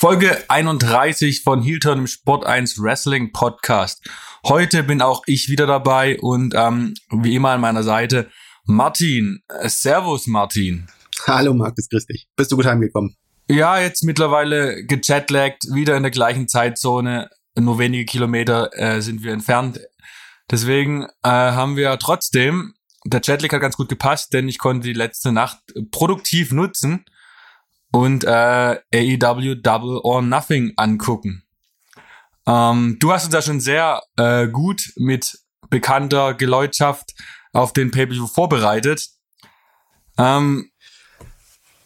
Folge 31 von Hilton im Sport 1 Wrestling Podcast. Heute bin auch ich wieder dabei und ähm, wie immer an meiner Seite Martin. Äh, servus Martin. Hallo Markus, grüß dich. Bist du gut heimgekommen? Ja, jetzt mittlerweile gejetlaggt, wieder in der gleichen Zeitzone. Nur wenige Kilometer äh, sind wir entfernt. Deswegen äh, haben wir trotzdem, der Jetlag hat ganz gut gepasst, denn ich konnte die letzte Nacht produktiv nutzen und äh, AEW Double or Nothing angucken. Ähm, du hast uns da schon sehr äh, gut mit bekannter Geläutschaft auf den Pay-Per-View vorbereitet. Ähm,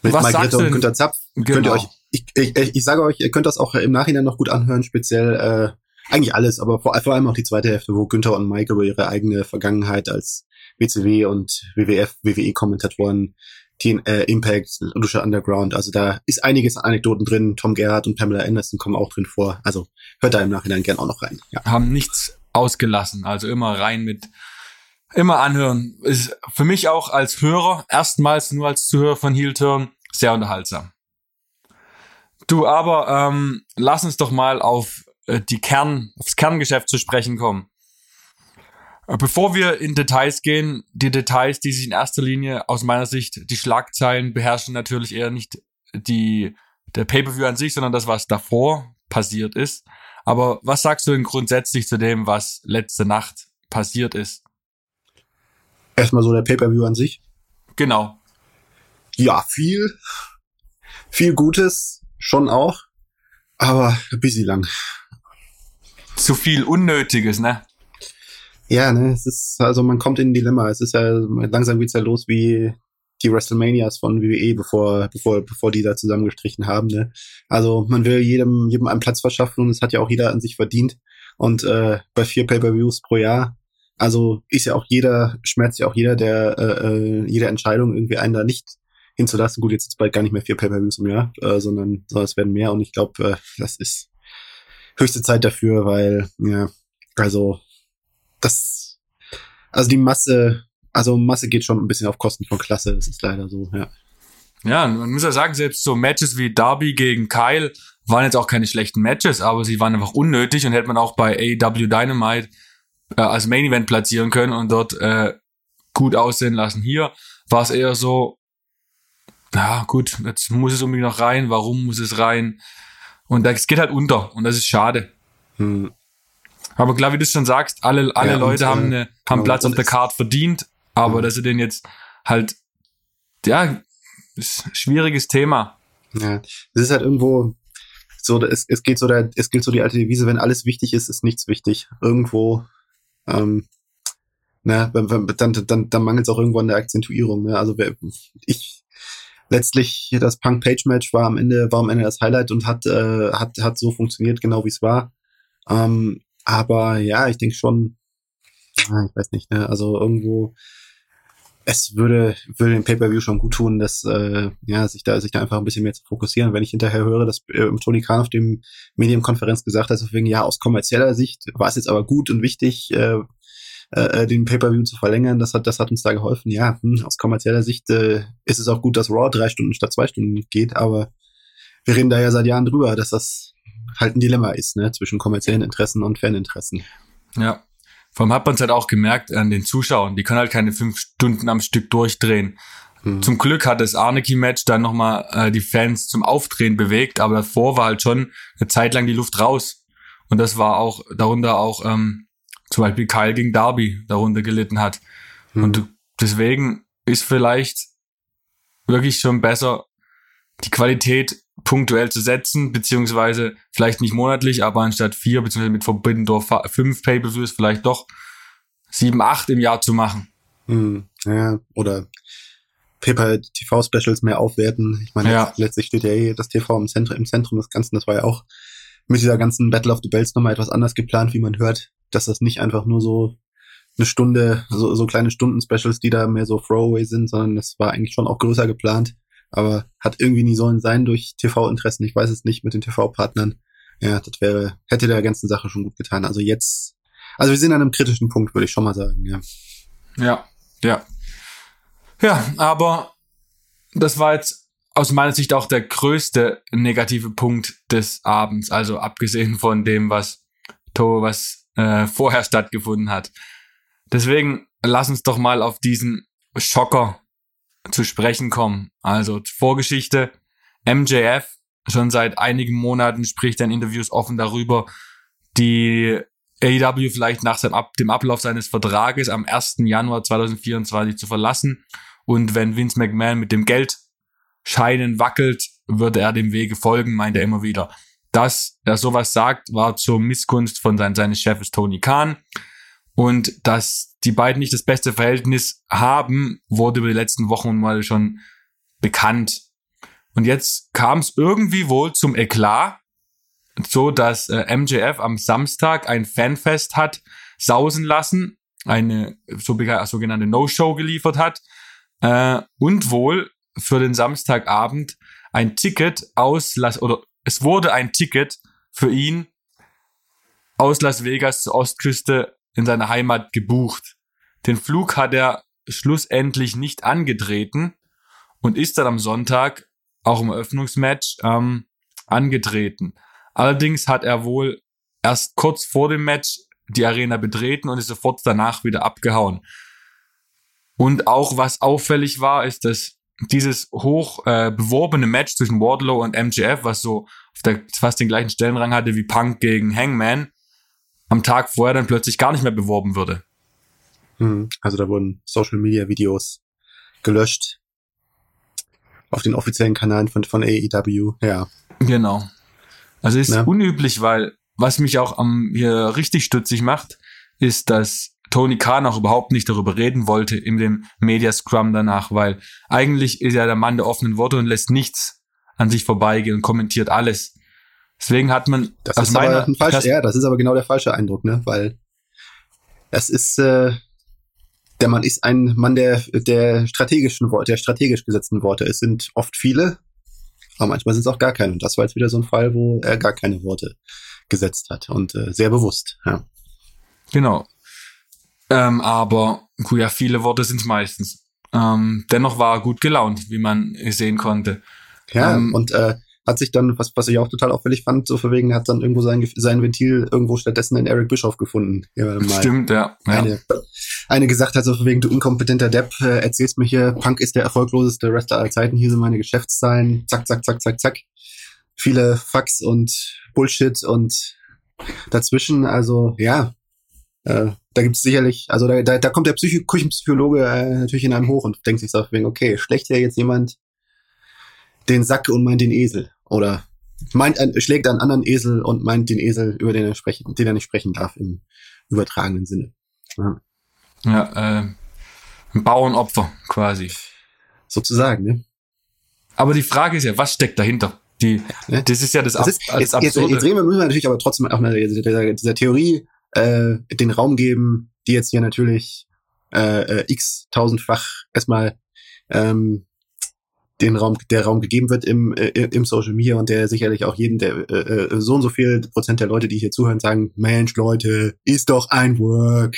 mit was Margrethe und Günter Zapf genau. könnt ihr euch, ich, ich, ich sage euch, ihr könnt das auch im Nachhinein noch gut anhören, speziell äh, eigentlich alles, aber vor, vor allem auch die zweite Hälfte, wo Günther und Mike über ihre eigene Vergangenheit als WCW und WWF, WWE-Kommentatoren Teen, äh, Impact, Lucha Underground. Also da ist einiges an Anekdoten drin. Tom Gerhardt und Pamela Anderson kommen auch drin vor. Also hört da im Nachhinein gern auch noch rein. Ja. Haben nichts ausgelassen. Also immer rein mit, immer anhören. Ist für mich auch als Hörer, erstmals nur als Zuhörer von Heel Turn, sehr unterhaltsam. Du, aber ähm, lass uns doch mal auf äh, die Kern, aufs Kerngeschäft zu sprechen kommen. Äh, bevor wir in Details gehen, die Details, die sich in erster Linie aus meiner Sicht, die Schlagzeilen beherrschen natürlich eher nicht die, der Pay-Per-View an sich, sondern das, was davor passiert ist. Aber was sagst du denn grundsätzlich zu dem, was letzte Nacht passiert ist? Erstmal so der Pay-Per-View an sich. Genau. Ja, viel, viel Gutes, schon auch, aber ein bisschen lang. Zu viel Unnötiges, ne? Ja, ne, es ist, also man kommt in ein Dilemma. Es ist ja, langsam geht's ja los wie die WrestleManias von WWE, bevor, bevor, bevor die da zusammengestrichen haben, ne. Also man will jedem, jedem einen Platz verschaffen und es hat ja auch jeder an sich verdient. Und äh, bei vier Pay-Per-Views pro Jahr, also ist ja auch jeder, schmerzt ja auch jeder, der äh, äh jede Entscheidung irgendwie einen da nicht hinzulassen. Gut, jetzt ist bald gar nicht mehr vier Pay-Per-Views im Jahr, äh, sondern, sondern es werden mehr und ich glaube, äh, das ist höchste Zeit dafür, weil, ja, also das, also die Masse, also Masse geht schon ein bisschen auf Kosten von Klasse, das ist leider so, ja. Ja, man muss ja sagen, selbst so Matches wie Darby gegen Kyle waren jetzt auch keine schlechten Matches, aber sie waren einfach unnötig und hätte man auch bei AEW Dynamite äh, als Main Event platzieren können und dort äh, gut aussehen lassen. Hier war es eher so, ja gut, jetzt muss es unbedingt noch rein, warum muss es rein? Und das geht halt unter und das ist schade. Hm. Aber klar, wie du schon sagst, alle, alle ja, Leute und, haben, eine, haben genau, Platz auf der Card verdient, aber ja. dass sie den jetzt halt, ja, ist ein schwieriges Thema. Ja, es ist halt irgendwo so, es, es geht so der, es gilt so die alte Devise, wenn alles wichtig ist, ist nichts wichtig. Irgendwo, ähm, dann, dann, dann, dann mangelt es auch irgendwo an der Akzentuierung. Ne? Also ich letztlich das Punk Page Match war am Ende war am Ende das Highlight und hat äh, hat hat so funktioniert genau wie es war. Ähm, aber ja, ich denke schon, ich weiß nicht, ne? also irgendwo, es würde, würde dem Pay-Per-View schon gut tun, dass, äh, ja, sich da, sich da einfach ein bisschen mehr zu fokussieren. Wenn ich hinterher höre, dass äh, Tony Khan auf dem Medienkonferenz gesagt hat, wegen, ja, aus kommerzieller Sicht war es jetzt aber gut und wichtig, äh, äh, den Pay-Per-View zu verlängern, das hat, das hat uns da geholfen. Ja, hm, aus kommerzieller Sicht äh, ist es auch gut, dass Raw drei Stunden statt zwei Stunden geht, aber wir reden da ja seit Jahren drüber, dass das halt ein Dilemma ist, ne, zwischen kommerziellen Interessen und Faninteressen. Ja. Vor allem hat man es halt auch gemerkt an den Zuschauern, die können halt keine fünf Stunden am Stück durchdrehen. Mhm. Zum Glück hat das Arneki-Match dann nochmal äh, die Fans zum Aufdrehen bewegt, aber davor war halt schon eine Zeit lang die Luft raus. Und das war auch, darunter auch ähm, zum Beispiel Kyle gegen Darby darunter gelitten hat. Mhm. Und deswegen ist vielleicht wirklich schon besser, die Qualität punktuell zu setzen, beziehungsweise vielleicht nicht monatlich, aber anstatt vier, beziehungsweise mit Forbidden Door fünf Pay-Per-Views vielleicht doch sieben, acht im Jahr zu machen. Hm, ja, oder Paper-TV-Specials mehr aufwerten. Ich meine, ja. letztlich steht ja eh das TV im Zentrum, im Zentrum des Ganzen. Das war ja auch mit dieser ganzen Battle of the Bells nochmal etwas anders geplant, wie man hört, dass das nicht einfach nur so eine Stunde, so, so kleine Stunden-Specials, die da mehr so Throwaway sind, sondern das war eigentlich schon auch größer geplant aber hat irgendwie nie sollen sein durch TV-Interessen. Ich weiß es nicht mit den TV-Partnern. Ja, das wäre, hätte der ganzen Sache schon gut getan. Also jetzt, also wir sind an einem kritischen Punkt, würde ich schon mal sagen, ja. Ja, ja. Ja, aber das war jetzt aus meiner Sicht auch der größte negative Punkt des Abends, also abgesehen von dem, was To, was äh, vorher stattgefunden hat. Deswegen lass uns doch mal auf diesen Schocker zu sprechen kommen. Also Vorgeschichte, MJF schon seit einigen Monaten spricht er in Interviews offen darüber, die AEW vielleicht nach dem Ablauf seines Vertrages am 1. Januar 2024 zu verlassen. Und wenn Vince McMahon mit dem Geldscheinen wackelt, würde er dem Wege folgen, meint er immer wieder. Dass er sowas sagt, war zur Missgunst von sein, seines Chefs Tony Khan. Und dass die beiden nicht das beste Verhältnis haben, wurde über die letzten Wochen mal schon bekannt. Und jetzt kam es irgendwie wohl zum Eklat, so dass äh, MJF am Samstag ein Fanfest hat sausen lassen, eine so sogenannte No-Show geliefert hat äh, und wohl für den Samstagabend ein Ticket aus Las oder es wurde ein Ticket für ihn aus Las Vegas zur Ostküste in seiner Heimat gebucht. Den Flug hat er schlussendlich nicht angetreten und ist dann am Sonntag auch im Eröffnungsmatch ähm, angetreten. Allerdings hat er wohl erst kurz vor dem Match die Arena betreten und ist sofort danach wieder abgehauen. Und auch was auffällig war, ist, dass dieses hoch äh, beworbene Match zwischen Wardlow und MJF, was so auf der, fast den gleichen Stellenrang hatte wie Punk gegen Hangman, am Tag vorher dann plötzlich gar nicht mehr beworben würde. Hm, also da wurden Social Media Videos gelöscht auf den offiziellen Kanälen von, von AEW, ja. Genau. Also ist ja. unüblich, weil was mich auch am hier richtig stutzig macht, ist, dass Tony Khan auch überhaupt nicht darüber reden wollte in dem Media Scrum danach, weil eigentlich ist er der Mann der offenen Worte und lässt nichts an sich vorbeigehen und kommentiert alles. Deswegen hat man das ist aber ein falsch, ja, das ist aber genau der falsche Eindruck, ne, weil es ist äh, der Mann ist ein Mann der der strategischen Worte, der strategisch gesetzten Worte. Es sind oft viele, aber manchmal sind es auch gar keine. Und das war jetzt wieder so ein Fall, wo er gar keine Worte gesetzt hat und äh, sehr bewusst. Ja. Genau. Ähm, aber ja, viele Worte sind es meistens. Ähm, dennoch war er gut gelaunt, wie man sehen konnte. Ja, ähm, und äh, hat sich dann, was, was ich auch total auffällig fand, so verwegen, hat dann irgendwo sein, sein Ventil irgendwo stattdessen in Eric Bischoff gefunden. Ja, Stimmt, ja. ja. Eine, eine gesagt hat, so verwegen, du inkompetenter Depp, äh, erzählst mir hier, Punk ist der erfolgloseste Wrestler aller Zeiten, hier sind meine Geschäftszahlen, zack, zack, zack, zack, zack. Viele Fax und Bullshit und dazwischen, also ja, äh, da gibt's sicherlich, also da, da, da kommt der Psycho Küchenpsychologe äh, natürlich in einem hoch und denkt sich so, okay, schlecht ja jetzt jemand den Sack und meint den Esel. Oder meint ein, schlägt einen anderen Esel und meint den Esel, über den er sprechen, den er nicht sprechen darf im übertragenen Sinne. Ja, ja äh, ein Bauernopfer quasi. Sozusagen, ne? Aber die Frage ist ja, was steckt dahinter? Die, ja, ne? Das ist ja das, das ist, jetzt, jetzt, jetzt, jetzt reden wir, müssen wir natürlich aber trotzdem auch eine, dieser, dieser Theorie äh, den Raum geben, die jetzt hier natürlich äh, äh, x tausendfach erstmal ähm, den Raum, der Raum gegeben wird im, äh, im Social Media und der sicherlich auch jeden, der äh, äh, so und so viel Prozent der Leute, die hier zuhören, sagen, Mensch, Leute, ist doch ein Work.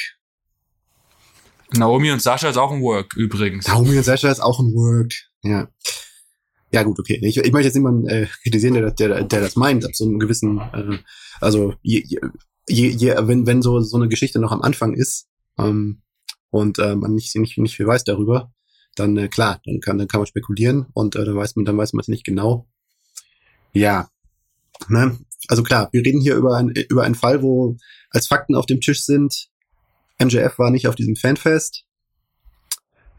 Naomi und Sascha ist auch ein Work übrigens. Naomi und Sascha ist auch ein Work, ja. Ja gut, okay. Ich, ich möchte jetzt niemanden äh, kritisieren, der, der, der das meint, ab so einem gewissen, äh, also je, je, je, wenn, wenn so, so eine Geschichte noch am Anfang ist ähm, und äh, man nicht, nicht, nicht viel weiß darüber, dann äh, klar, dann kann, dann kann man spekulieren und äh, dann weiß man, dann weiß man es nicht genau. Ja, ne? also klar, wir reden hier über, ein, über einen Fall, wo als Fakten auf dem Tisch sind, MJF war nicht auf diesem Fanfest.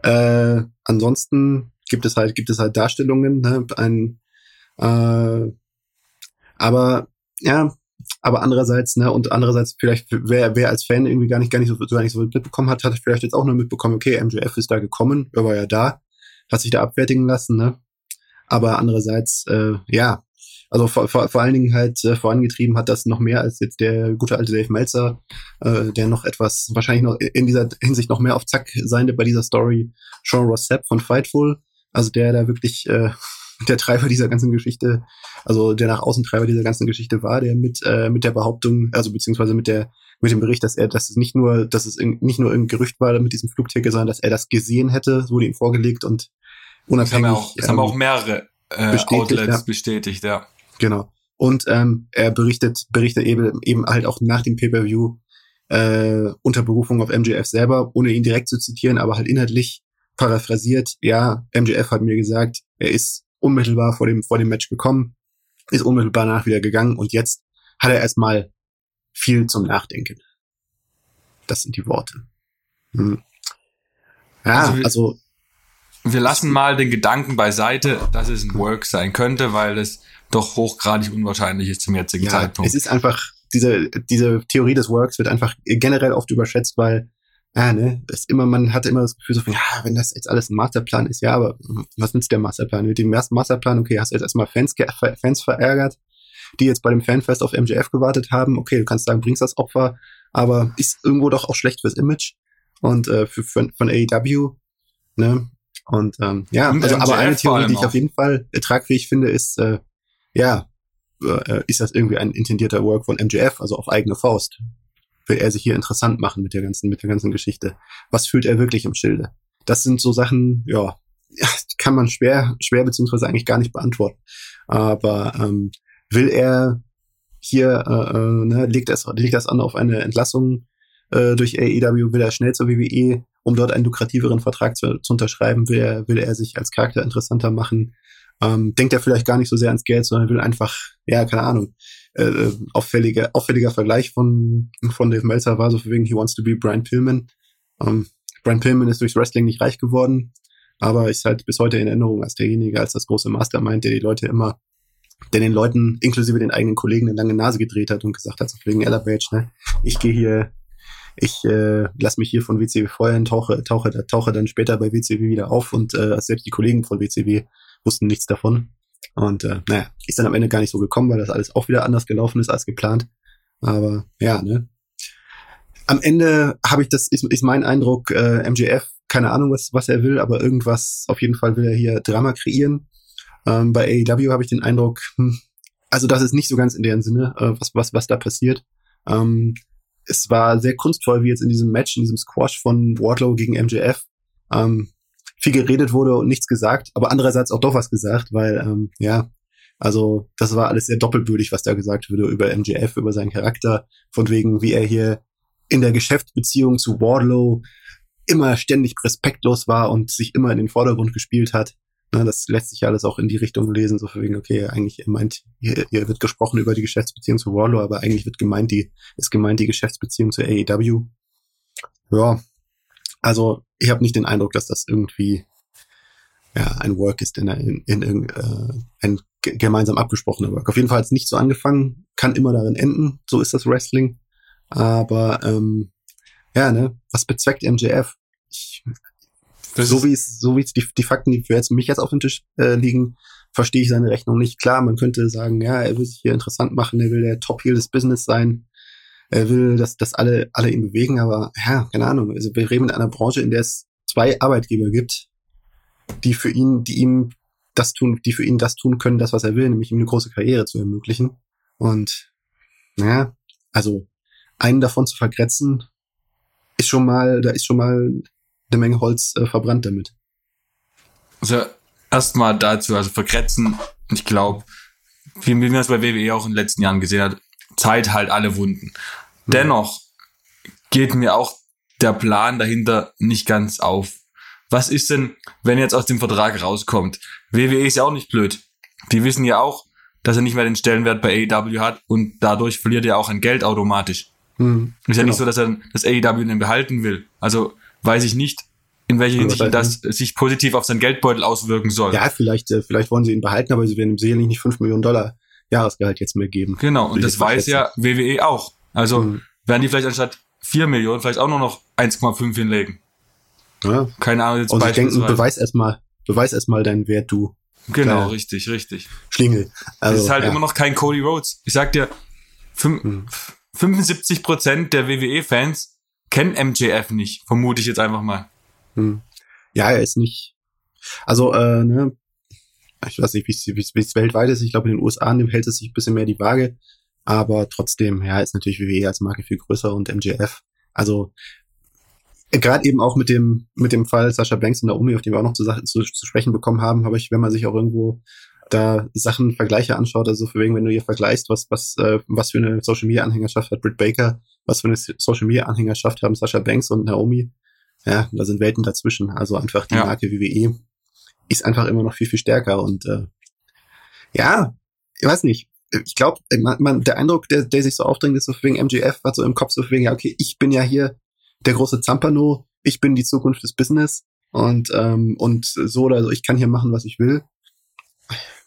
Äh, ansonsten gibt es halt, gibt es halt Darstellungen, ne? ein, äh, aber ja, aber andererseits, ne, und andererseits vielleicht, wer, wer als Fan irgendwie gar nicht, gar nicht so, gar nicht so mitbekommen hat, hat vielleicht jetzt auch nur mitbekommen, okay, MJF ist da gekommen, er war ja da, hat sich da abwertigen lassen, ne. Aber andererseits, äh, ja, also vor, vor, vor allen Dingen halt äh, vorangetrieben hat das noch mehr als jetzt der gute alte Dave Meltzer, äh, der noch etwas, wahrscheinlich noch in dieser Hinsicht noch mehr auf Zack seinde bei dieser Story, Sean Ross Sapp von Fightful, also der da wirklich äh, der Treiber dieser ganzen Geschichte, also der nach außen Treiber dieser ganzen Geschichte war, der mit äh, mit der Behauptung, also beziehungsweise mit der mit dem Bericht, dass er, dass es nicht nur, dass es nicht nur ein Gerücht war mit diesem Flugticket, sondern dass er das gesehen hätte, wurde ihm vorgelegt und unabhängig. Das haben, auch, das ähm, haben auch mehrere äh, bestätigt, Outlets ja. bestätigt, ja. Genau. Und ähm, er berichtet, berichtet eben, eben halt auch nach dem Pay-Per-View äh, unter Berufung auf MJF selber, ohne ihn direkt zu zitieren, aber halt inhaltlich paraphrasiert, ja, MJF hat mir gesagt, er ist unmittelbar vor dem, vor dem Match gekommen, ist unmittelbar nach wieder gegangen und jetzt hat er erstmal viel zum Nachdenken. Das sind die Worte. Hm. Ja, also, wir, also wir lassen mal den Gedanken beiseite, dass es ein Work sein könnte, weil es doch hochgradig unwahrscheinlich ist zum jetzigen ja, Zeitpunkt. Es ist einfach, diese, diese Theorie des Works wird einfach generell oft überschätzt, weil ja, ne, ist immer, man hatte immer das Gefühl so von, ja, wenn das jetzt alles ein Masterplan ist, ja, aber was nützt der Masterplan? Mit dem ersten Masterplan, okay, hast du jetzt erstmal Fans, Fans verärgert, die jetzt bei dem Fanfest auf MJF gewartet haben, okay, du kannst sagen, bringst das Opfer, aber ist irgendwo doch auch schlecht fürs Image und äh, für, für von AEW, ne? Und ähm, ja, und also, aber eine Theorie, die ich auf jeden Fall tragfähig finde, ist, äh, ja, äh, ist das irgendwie ein intendierter Work von MJF, also auf eigene Faust? Will er sich hier interessant machen mit der ganzen, mit der ganzen Geschichte? Was fühlt er wirklich im Schilde? Das sind so Sachen, ja, kann man schwer, schwer beziehungsweise eigentlich gar nicht beantworten. Aber ähm, will er hier, äh, äh, ne, legt, das, legt das an auf eine Entlassung äh, durch AEW, will er schnell zur WWE, um dort einen lukrativeren Vertrag zu, zu unterschreiben, will er, will er sich als Charakter interessanter machen, ähm, denkt er vielleicht gar nicht so sehr ans Geld, sondern will einfach, ja, keine Ahnung, äh, auffälliger, auffälliger Vergleich von, von Dave Meltzer war so für wegen, he wants to be Brian Pillman. Ähm, Brian Pillman ist durchs Wrestling nicht reich geworden, aber ist halt bis heute in Erinnerung als derjenige, als das große Mastermind, der die Leute immer der den Leuten, inklusive den eigenen Kollegen, eine lange Nase gedreht hat und gesagt hat, so wegen Ella Page, ne, ich gehe hier, ich äh, lass mich hier von WCW feuern, tauche, tauche, tauche dann später bei WCW wieder auf und äh, selbst die Kollegen von WCW wussten nichts davon. Und äh, naja, ist dann am Ende gar nicht so gekommen, weil das alles auch wieder anders gelaufen ist als geplant. Aber ja, ne. Am Ende habe ich das, ist, ist mein Eindruck, äh, MJF, keine Ahnung, was, was er will, aber irgendwas, auf jeden Fall will er hier Drama kreieren. Ähm, bei AEW habe ich den Eindruck, hm, also das ist nicht so ganz in deren Sinne, äh, was, was, was da passiert. Ähm, es war sehr kunstvoll, wie jetzt in diesem Match, in diesem Squash von Wardlow gegen MJF. Ähm, viel geredet wurde und nichts gesagt, aber andererseits auch doch was gesagt, weil, ähm, ja, also das war alles sehr doppelbödig, was da gesagt wurde über MJF, über seinen Charakter, von wegen, wie er hier in der Geschäftsbeziehung zu Wardlow immer ständig respektlos war und sich immer in den Vordergrund gespielt hat. Na, das lässt sich alles auch in die Richtung lesen, so von wegen, okay, eigentlich ihr meint, hier, hier wird gesprochen über die Geschäftsbeziehung zu Wardlow, aber eigentlich wird gemeint, die, ist gemeint die Geschäftsbeziehung zu AEW. Ja, also ich habe nicht den Eindruck, dass das irgendwie ja, ein Work ist, in, in, in, in äh, ein gemeinsam abgesprochener Work. Auf jeden Fall hat es nicht so angefangen, kann immer darin enden, so ist das Wrestling. Aber ähm, ja, ne, was bezweckt MJF? Ich, so wie es, so wie es die, die Fakten, die für jetzt mich jetzt auf dem Tisch äh, liegen, verstehe ich seine Rechnung nicht. Klar, man könnte sagen, ja, er will sich hier interessant machen, er will der Top-Heel des Business sein er will, dass, dass alle, alle ihn bewegen, aber ja, keine Ahnung. Also wir reden in einer Branche, in der es zwei Arbeitgeber gibt, die für ihn, die ihm das tun, die für ihn das tun können, das, was er will, nämlich ihm eine große Karriere zu ermöglichen. Und naja, also einen davon zu vergrätzen, ist schon mal, da ist schon mal eine Menge Holz äh, verbrannt damit. Also erstmal dazu, also vergrätzen, ich glaube, wie man das bei WWE auch in den letzten Jahren gesehen hat, Zeit halt alle Wunden. Mhm. Dennoch geht mir auch der Plan dahinter nicht ganz auf. Was ist denn, wenn jetzt aus dem Vertrag rauskommt? WWE ist ja auch nicht blöd. Die wissen ja auch, dass er nicht mehr den Stellenwert bei AEW hat und dadurch verliert er auch an Geld automatisch. Mhm, ist ja genau. nicht so, dass er das AEW den behalten will. Also weiß ich nicht, in welcher Hinsicht das sich positiv auf sein Geldbeutel auswirken soll. Ja, vielleicht, äh, vielleicht wollen sie ihn behalten, aber sie werden ihm sicherlich nicht 5 Millionen Dollar Jahresgehalt jetzt mehr geben. Genau, und das weiß ja WWE auch. Also mhm. werden die vielleicht anstatt 4 Millionen vielleicht auch nur noch 1,5 hinlegen. Ja. Keine Ahnung, jetzt Und ich denke, beweis erstmal, beweis erstmal deinen Wert, du. Genau, Kleiner. richtig, richtig. Schlingel. Also, das ist halt ja. immer noch kein Cody Rhodes. Ich sag dir, mhm. 75 Prozent der WWE-Fans kennen MJF nicht, vermute ich jetzt einfach mal. Mhm. Ja, er ist nicht. Also, äh, ne, ich weiß nicht, wie es weltweit ist. Ich glaube, in den USA hält es sich ein bisschen mehr die Waage. Aber trotzdem, ja, ist natürlich WWE als Marke viel größer und MJF. Also gerade eben auch mit dem mit dem Fall Sascha Banks und Naomi, auf den wir auch noch zu, zu, zu sprechen bekommen haben, habe ich, wenn man sich auch irgendwo da Sachen, Vergleiche anschaut, also für wegen, wenn du hier vergleichst, was, was, äh, was für eine Social Media Anhängerschaft hat Britt Baker, was für eine Social Media Anhängerschaft haben Sascha Banks und Naomi, ja, da sind Welten dazwischen. Also einfach die ja. Marke WWE ist einfach immer noch viel, viel stärker und äh, ja, ich weiß nicht. Ich glaube, man, man, der Eindruck, der, der sich so aufdringt, ist so wegen MGF, hat so im Kopf so wegen, ja, okay, ich bin ja hier der große Zampano, ich bin die Zukunft des Business und, ähm, und so oder so, ich kann hier machen, was ich will.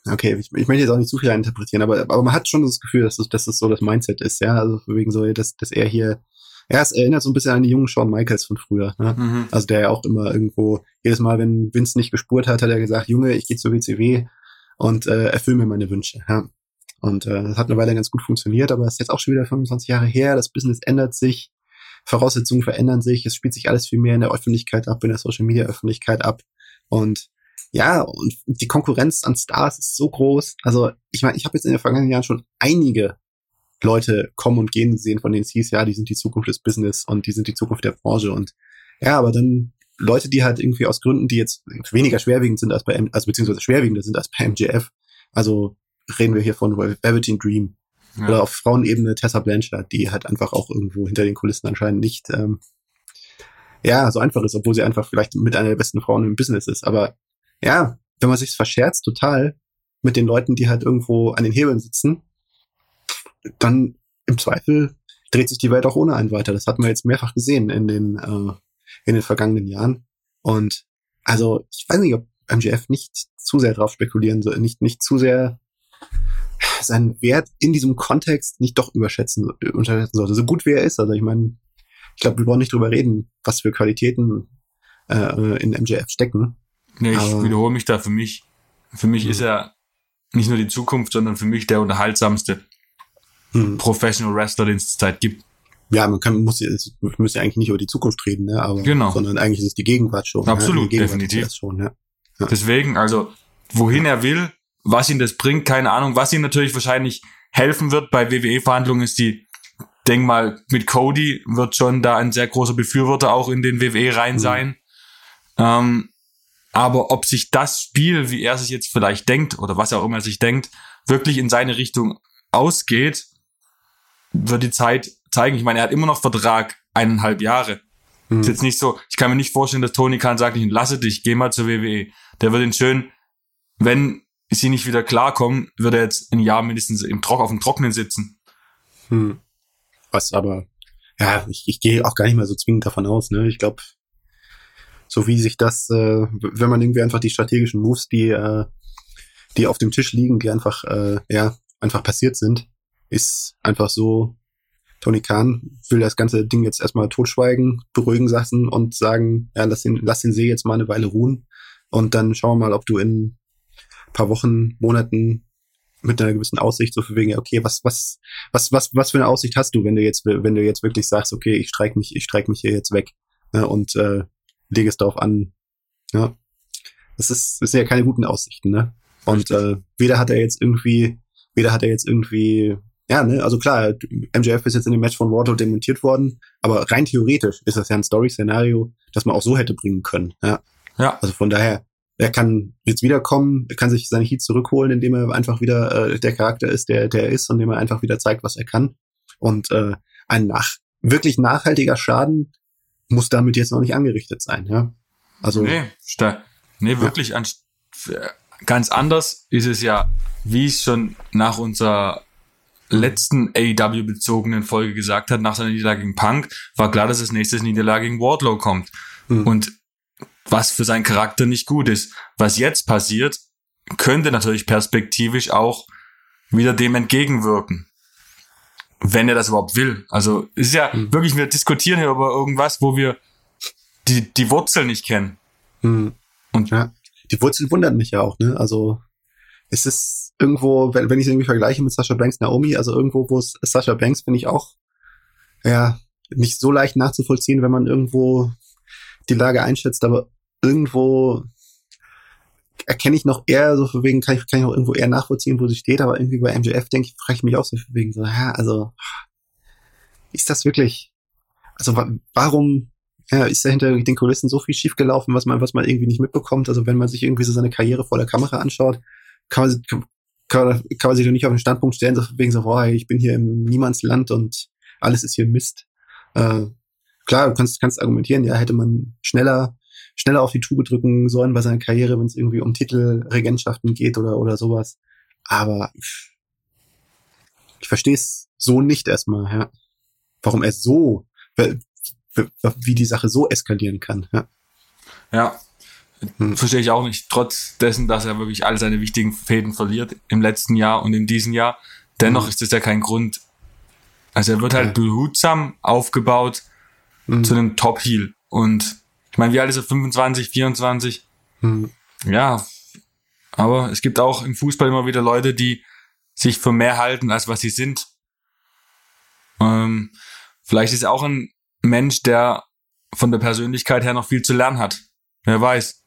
Okay, ich, ich möchte jetzt auch nicht zu viel interpretieren, aber, aber man hat schon das Gefühl, dass das, dass das so das Mindset ist, ja, also wegen so, dass, dass er hier, ja, es erinnert so ein bisschen an die jungen Shawn Michaels von früher, ne? Mhm. Also der ja auch immer irgendwo, jedes Mal, wenn Vince nicht gespurt hat, hat er gesagt, Junge, ich gehe zur WCW und äh, erfülle mir meine Wünsche, ja. Und äh, das hat eine Weile ganz gut funktioniert, aber es ist jetzt auch schon wieder 25 Jahre her, das Business ändert sich, Voraussetzungen verändern sich, es spielt sich alles viel mehr in der Öffentlichkeit ab, in der Social Media Öffentlichkeit ab. Und ja, und die Konkurrenz an Stars ist so groß. Also, ich meine, ich habe jetzt in den vergangenen Jahren schon einige Leute kommen und gehen gesehen, von denen es hieß, ja, die sind die Zukunft des Business und die sind die Zukunft der Branche. Und ja, aber dann Leute, die halt irgendwie aus Gründen, die jetzt weniger schwerwiegend sind als bei, M also beziehungsweise schwerwiegender sind als bei MGF. Also reden wir hier von Velveteen Dream, ja. Oder auf Frauenebene Tessa Blanchard, die halt einfach auch irgendwo hinter den Kulissen anscheinend nicht, ähm, ja, so einfach ist, obwohl sie einfach vielleicht mit einer der besten Frauen im Business ist. Aber ja, wenn man sich verscherzt total mit den Leuten, die halt irgendwo an den Hebeln sitzen, dann im Zweifel dreht sich die Welt auch ohne einen weiter. Das hat man jetzt mehrfach gesehen in den, äh, in den vergangenen Jahren. Und also, ich weiß nicht, ob MGF nicht zu sehr drauf spekulieren soll, nicht, nicht zu sehr seinen Wert in diesem Kontext nicht doch überschätzen, unterschätzen sollte. So gut wie er ist. Also ich meine, ich glaube, wir wollen nicht drüber reden, was für Qualitäten äh, in MJF stecken. Nee, ich Aber, wiederhole mich da für mich. Für mich ist er nicht nur die Zukunft, sondern für mich der unterhaltsamste hm. Professional Wrestler, den es Zeit gibt. Ja, man kann, muss, es muss ja eigentlich nicht über die Zukunft reden, ne? Aber, genau. sondern eigentlich ist es die Gegenwart schon. Absolut, ja? Gegenwart definitiv. Schon, ja. Ja. Deswegen, also, wohin er will, was ihn das bringt, keine Ahnung. Was ihm natürlich wahrscheinlich helfen wird bei WWE-Verhandlungen ist die, denk mal, mit Cody wird schon da ein sehr großer Befürworter auch in den WWE rein mhm. sein. Mhm. Ähm, aber ob sich das Spiel, wie er sich jetzt vielleicht denkt, oder was auch immer er sich denkt, wirklich in seine Richtung ausgeht, wird die Zeit zeigen. Ich meine, er hat immer noch Vertrag eineinhalb Jahre. Mhm. Ist jetzt nicht so, ich kann mir nicht vorstellen, dass Tony Khan sagt, ich lasse dich, geh mal zur WWE. Der wird ihn schön, wenn sie nicht wieder klarkommen, würde er jetzt ein Jahr mindestens im Trock auf dem Trockenen sitzen. Hm. Was aber, ja, ich, ich gehe auch gar nicht mehr so zwingend davon aus, ne? Ich glaube, so wie sich das, äh, wenn man irgendwie einfach die strategischen Moves, die, äh, die auf dem Tisch liegen, die einfach, äh, ja, einfach passiert sind, ist einfach so, Tony Khan will das ganze Ding jetzt erstmal totschweigen, beruhigen lassen und sagen, ja, lass den, lass den See jetzt mal eine Weile ruhen. Und dann schauen wir mal, ob du in paar Wochen, Monaten mit einer gewissen Aussicht, so für wegen, okay, was, was, was, was, was für eine Aussicht hast du, wenn du jetzt, wenn du jetzt wirklich sagst, okay, ich streik mich, ich streik mich hier jetzt weg ne, und äh, lege es darauf an, ja. Das ist, das sind ja keine guten Aussichten, ne? Und äh, weder hat er jetzt irgendwie, weder hat er jetzt irgendwie, ja, ne, also klar, MJF ist jetzt in dem Match von Water demontiert worden, aber rein theoretisch ist das ja ein Story-Szenario, das man auch so hätte bringen können, ja. Ja. Also von daher, er kann jetzt wiederkommen, er kann sich seine Heat zurückholen, indem er einfach wieder äh, der Charakter ist, der der ist und indem er einfach wieder zeigt, was er kann. Und äh, ein nach wirklich nachhaltiger Schaden muss damit jetzt noch nicht angerichtet sein, ja. Also nee, nee wirklich ja. an, ganz anders ist es ja, wie es schon nach unserer letzten AEW bezogenen Folge gesagt hat, nach seiner Niederlage gegen Punk, war klar, dass das nächste Niederlage gegen Wardlow kommt. Mhm. Und was für seinen Charakter nicht gut ist. Was jetzt passiert, könnte natürlich perspektivisch auch wieder dem entgegenwirken. Wenn er das überhaupt will. Also ist ja mhm. wirklich, wir diskutieren hier über irgendwas, wo wir die, die Wurzel nicht kennen. Mhm. Und ja, die Wurzel wundert mich ja auch, ne? Also es ist irgendwo, wenn, wenn ich es irgendwie vergleiche mit Sasha Banks Naomi, also irgendwo, wo es Sasha Banks finde ich auch ja nicht so leicht nachzuvollziehen, wenn man irgendwo die Lage einschätzt, aber irgendwo erkenne ich noch eher so für wegen, kann ich, kann ich auch irgendwo eher nachvollziehen, wo sie steht, aber irgendwie bei MJF denke ich, frage ich mich auch so für wegen so, ja, also ist das wirklich, also warum ja, ist da hinter den Kulissen so viel schiefgelaufen, was man, was man irgendwie nicht mitbekommt? Also wenn man sich irgendwie so seine Karriere vor der Kamera anschaut, kann man, kann, kann, man sich doch nicht auf den Standpunkt stellen, so wegen so, boah, ich bin hier im Niemandsland und alles ist hier Mist. Äh, klar, du kannst, kannst argumentieren, ja, hätte man schneller, schneller auf die Tube drücken sollen bei seiner Karriere, wenn es irgendwie um Titel, Regentschaften geht oder, oder sowas. Aber ich, ich verstehe es so nicht erstmal, ja. Warum er so, wie die Sache so eskalieren kann, ja. Ja, hm. Verstehe ich auch nicht. Trotz dessen, dass er wirklich all seine wichtigen Fäden verliert im letzten Jahr und in diesem Jahr. Dennoch hm. ist das ja kein Grund. Also er wird halt behutsam aufgebaut hm. zu einem Top-Heel. Und ich meine, wie alt ist er? 25, 24? Hm. Ja. Aber es gibt auch im Fußball immer wieder Leute, die sich für mehr halten, als was sie sind. Ähm, vielleicht ist er auch ein Mensch, der von der Persönlichkeit her noch viel zu lernen hat. Wer weiß.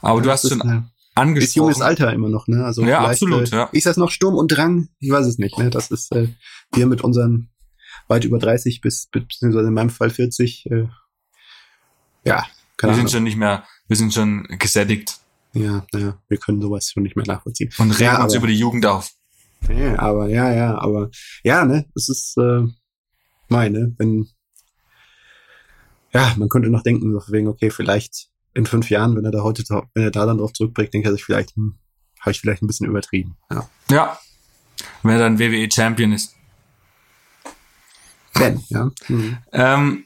Aber ja, du hast schon eine, angesprochen. Ist junges Alter immer noch, ne? Also ja, absolut, äh, ja. Ist das noch Sturm und Drang? Ich weiß es nicht, ne? Das ist äh, wir mit unseren weit über 30 bis, beziehungsweise in meinem Fall 40, äh, ja, keine Wir sind schon nicht mehr, wir sind schon gesättigt. Ja, ja, wir können sowas schon nicht mehr nachvollziehen. Und regen ja, uns über die Jugend auf. Ja, aber, ja, ja, aber, ja, ne, es ist, äh, meine, wenn, ja, man könnte noch denken, so wegen, okay, vielleicht in fünf Jahren, wenn er da heute, wenn er da dann drauf zurückblickt, denkt er sich vielleicht, hm, habe ich vielleicht ein bisschen übertrieben. Ja. ja. Wenn er dann WWE Champion ist. Wenn, ja. Mhm. Ähm,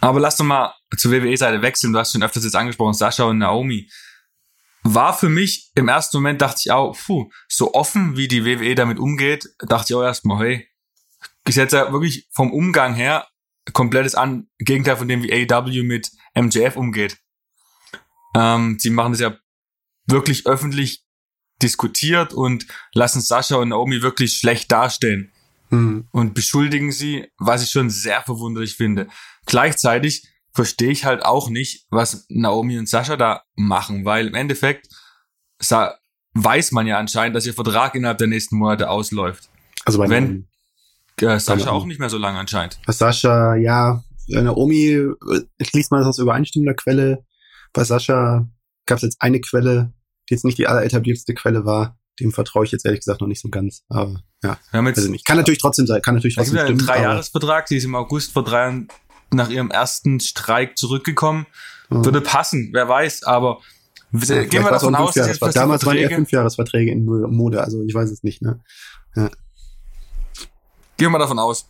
aber lass doch mal zur WWE-Seite wechseln. Du hast schon öfters jetzt angesprochen, Sascha und Naomi. War für mich im ersten Moment, dachte ich auch, puh, so offen wie die WWE damit umgeht, dachte ich auch erstmal, hey, ist jetzt ja wirklich vom Umgang her komplettes An Gegenteil von dem, wie AEW mit MJF umgeht. Ähm, sie machen es ja wirklich öffentlich diskutiert und lassen Sascha und Naomi wirklich schlecht dastehen. Mhm. Und beschuldigen sie, was ich schon sehr verwunderlich finde. Gleichzeitig verstehe ich halt auch nicht, was Naomi und Sascha da machen, weil im Endeffekt weiß man ja anscheinend, dass ihr Vertrag innerhalb der nächsten Monate ausläuft. Also bei wenn äh, Sascha auch nicht mehr so lange anscheinend. Sascha, ja, Naomi, äh, liest man das aus übereinstimmender Quelle, bei Sascha gab es jetzt eine Quelle, die jetzt nicht die alleretablierteste Quelle war. Dem vertraue ich jetzt ehrlich gesagt noch nicht so ganz. Aber ja, Wir haben jetzt, also nicht. Kann natürlich trotzdem sein. Kann natürlich trotzdem stimmen. Einen Dreijahresvertrag. Sie ist im August vor drei Jahren nach ihrem ersten Streik zurückgekommen. Mhm. Würde passen, wer weiß. Aber ja, gehen wir davon aus, dass jetzt damals waren ja Fünfjahresverträge in Mode. Also ich weiß es nicht. Ne? Ja. Gehen wir davon aus.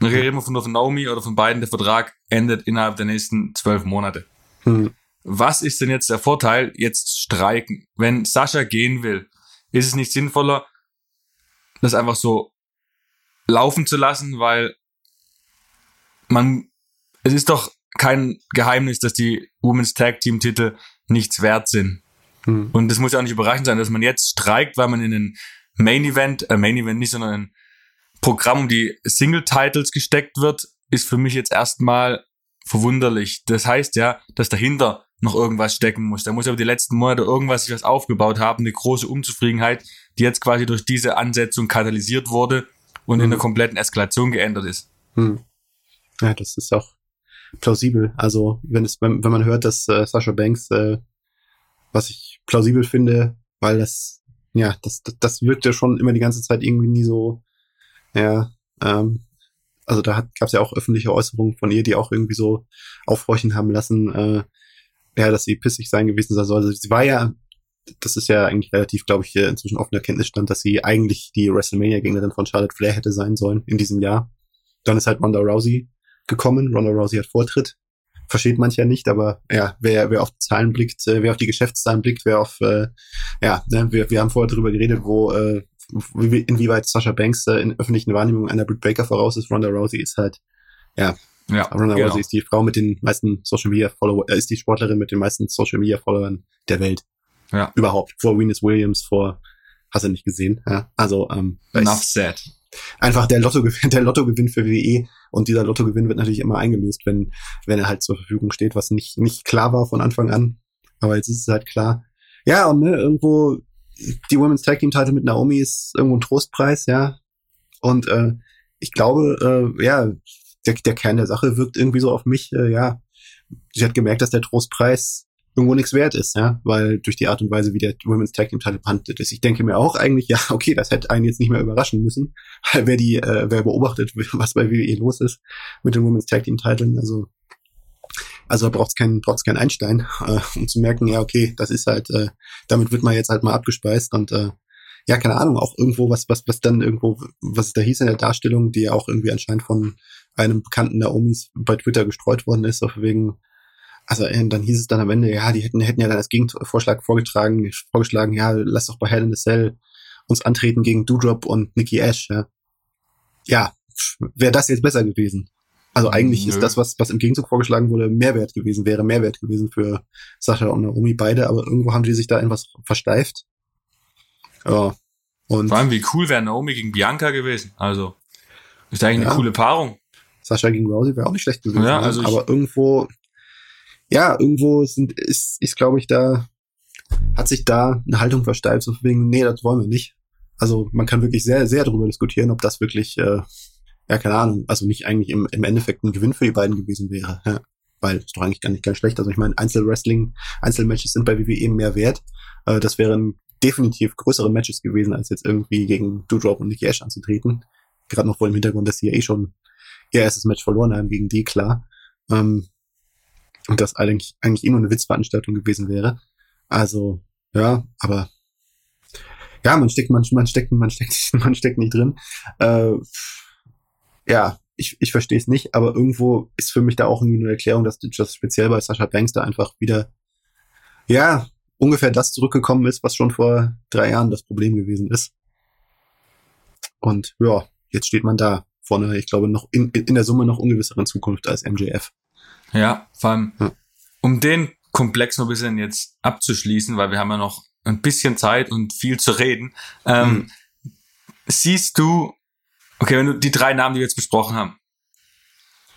Reden wir von, von Naomi oder von beiden. Der Vertrag endet innerhalb der nächsten zwölf Monate. Mhm was ist denn jetzt der Vorteil, jetzt streiken? Wenn Sascha gehen will, ist es nicht sinnvoller, das einfach so laufen zu lassen, weil man, es ist doch kein Geheimnis, dass die Women's Tag Team Titel nichts wert sind. Hm. Und es muss ja auch nicht überraschend sein, dass man jetzt streikt, weil man in den Main Event, äh Main Event nicht, sondern ein Programm um die Single Titles gesteckt wird, ist für mich jetzt erstmal verwunderlich. Das heißt ja, dass dahinter noch irgendwas stecken muss. Da muss aber die letzten Monate irgendwas sich was aufgebaut haben, eine große Unzufriedenheit, die jetzt quasi durch diese Ansetzung katalysiert wurde und mhm. in einer kompletten Eskalation geändert ist. Mhm. Ja, das ist auch plausibel. Also wenn es, wenn, wenn man hört, dass äh, Sascha Banks, äh, was ich plausibel finde, weil das, ja, das, das, das wirkt ja schon immer die ganze Zeit irgendwie nie so, ja, ähm, also da gab es ja auch öffentliche Äußerungen von ihr, die auch irgendwie so aufhorchen haben lassen, äh, ja, dass sie pissig sein gewesen sein soll. Also sie war ja, das ist ja eigentlich relativ, glaube ich, inzwischen offener Kenntnisstand, dass sie eigentlich die WrestleMania-Gegnerin von Charlotte Flair hätte sein sollen in diesem Jahr. Dann ist halt Ronda Rousey gekommen. Ronda Rousey hat Vortritt. Versteht mancher nicht, aber ja, wer, wer auf die Zahlen blickt, äh, wer auf die Geschäftszahlen blickt, wer auf, äh, ja, ne, wir, wir haben vorher darüber geredet, wo, äh, inwieweit Sasha Banks äh, in öffentlichen Wahrnehmungen einer Britt Baker voraus ist. Ronda Rousey ist halt, ja, ja, Ronda genau. Rousey ist die Frau mit den meisten Social Media Follower, äh, ist die Sportlerin mit den meisten Social Media Followern der Welt. Ja. Überhaupt. Vor Venus Williams, vor, hast du nicht gesehen, ja. Also, ähm, Enough said. Einfach der Lottogewinn, der Lottogewinn für WWE und dieser Lottogewinn wird natürlich immer eingelöst, wenn, wenn er halt zur Verfügung steht, was nicht, nicht klar war von Anfang an. Aber jetzt ist es halt klar. Ja, und ne, irgendwo, die Women's Tag Team Title mit Naomi ist irgendwo ein Trostpreis, ja. Und äh, ich glaube, äh, ja, der, der Kern der Sache wirkt irgendwie so auf mich, äh, ja, sie hat gemerkt, dass der Trostpreis irgendwo nichts wert ist, ja, weil durch die Art und Weise, wie der Women's Tag Team Title behandelt ist. Ich denke mir auch eigentlich, ja, okay, das hätte einen jetzt nicht mehr überraschen müssen, wer die, äh, wer beobachtet, was bei WWE los ist mit den Women's Tag Team Titeln, also also braucht es keinen braucht's keinen Einstein, äh, um zu merken, ja, okay, das ist halt, äh, damit wird man jetzt halt mal abgespeist und äh, ja, keine Ahnung, auch irgendwo, was, was, was dann irgendwo, was da hieß in der Darstellung, die ja auch irgendwie anscheinend von einem bekannten Naomis bei Twitter gestreut worden ist, auf wegen, also äh, dann hieß es dann am Ende, ja, die hätten, hätten ja dann als Gegenvorschlag vorgetragen, vorgeschlagen, ja, lass doch bei Hell in a Cell uns antreten gegen Doudrop und Nikki Ash, ja. Ja, wäre das jetzt besser gewesen. Also eigentlich Nö. ist das, was, was im Gegenzug vorgeschlagen wurde, Mehrwert gewesen, wäre Mehrwert gewesen für Sascha und Naomi beide, aber irgendwo haben die sich da etwas versteift. Ja. Und Vor allem, wie cool wäre Naomi gegen Bianca gewesen. Also, ist eigentlich ja. eine coole Paarung. Sascha gegen Rousey wäre auch nicht schlecht gewesen. Ja, ne? also aber irgendwo, ja, irgendwo sind, ist, ist glaube ich, da, hat sich da eine Haltung versteift, so wegen, nee, das wollen wir nicht. Also man kann wirklich sehr, sehr darüber diskutieren, ob das wirklich, äh, ja, keine Ahnung, also nicht eigentlich im, im Endeffekt ein Gewinn für die beiden gewesen wäre. Ja. Weil ist doch eigentlich gar nicht ganz schlecht. Also ich meine, Einzelwrestling, Einzelmatches sind bei WWE mehr wert. Äh, das wären definitiv größere Matches gewesen, als jetzt irgendwie gegen Doudrop und Nicky Ash anzutreten. Gerade noch vor dem Hintergrund, dass sie ja eh schon ihr erstes Match verloren haben gegen die, klar. Ähm, und das eigentlich, eigentlich eh nur eine Witzveranstaltung gewesen wäre. Also, ja, aber ja, man steckt, man, man steckt, man steckt, man steckt nicht drin. Äh, ja, ich, ich verstehe es nicht, aber irgendwo ist für mich da auch irgendwie eine Erklärung, dass das speziell bei Sascha Banks da einfach wieder, ja, ungefähr das zurückgekommen ist, was schon vor drei Jahren das Problem gewesen ist. Und ja, jetzt steht man da vor einer, ich glaube, noch in, in der Summe noch ungewisseren Zukunft als MJF. Ja, vor allem, ja. um den Komplex noch ein bisschen jetzt abzuschließen, weil wir haben ja noch ein bisschen Zeit und viel zu reden. Ähm, mhm. Siehst du, okay, wenn du die drei Namen, die wir jetzt besprochen haben,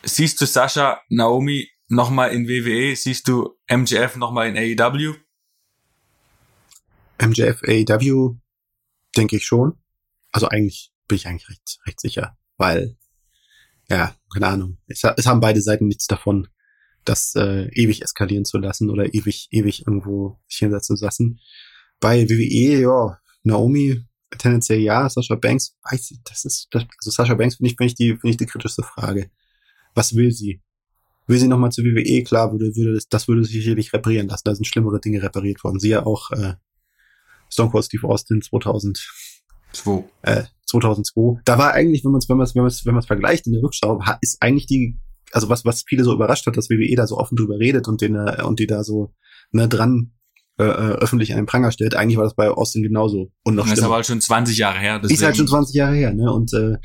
siehst du Sascha, Naomi nochmal in WWE, siehst du MJF nochmal in AEW? MJF, AEW, denke ich schon. Also eigentlich bin ich eigentlich recht, recht sicher, weil, ja, keine Ahnung, es, es haben beide Seiten nichts davon, das äh, ewig eskalieren zu lassen oder ewig, ewig irgendwo sich hinsetzen zu lassen. Bei WWE, ja, Naomi tendenziell ja, Sascha Banks, weiß ich, das ist, das, also Sascha Banks finde ich, finde ich die, finde ich die kritischste Frage. Was will sie? Will sie nochmal zur WWE? Klar, würde, würde das, das würde sich sicherlich reparieren lassen. Da sind schlimmere Dinge repariert worden. Sie ja auch äh, Stone Cold Steve Austin 2000. Äh, 2002. Da war eigentlich, wenn man es wenn man's, wenn man's, wenn man's vergleicht in der Rückschau, ist eigentlich die also was, was viele so überrascht hat, dass WWE da so offen drüber redet und den, äh, und die da so ne, dran äh, äh öffentlich einen Pranger stellt. Eigentlich war das bei Austin genauso. Und noch das ist aber halt schon 20 Jahre her. Deswegen. Ist halt schon 20 Jahre her, ne? Und äh,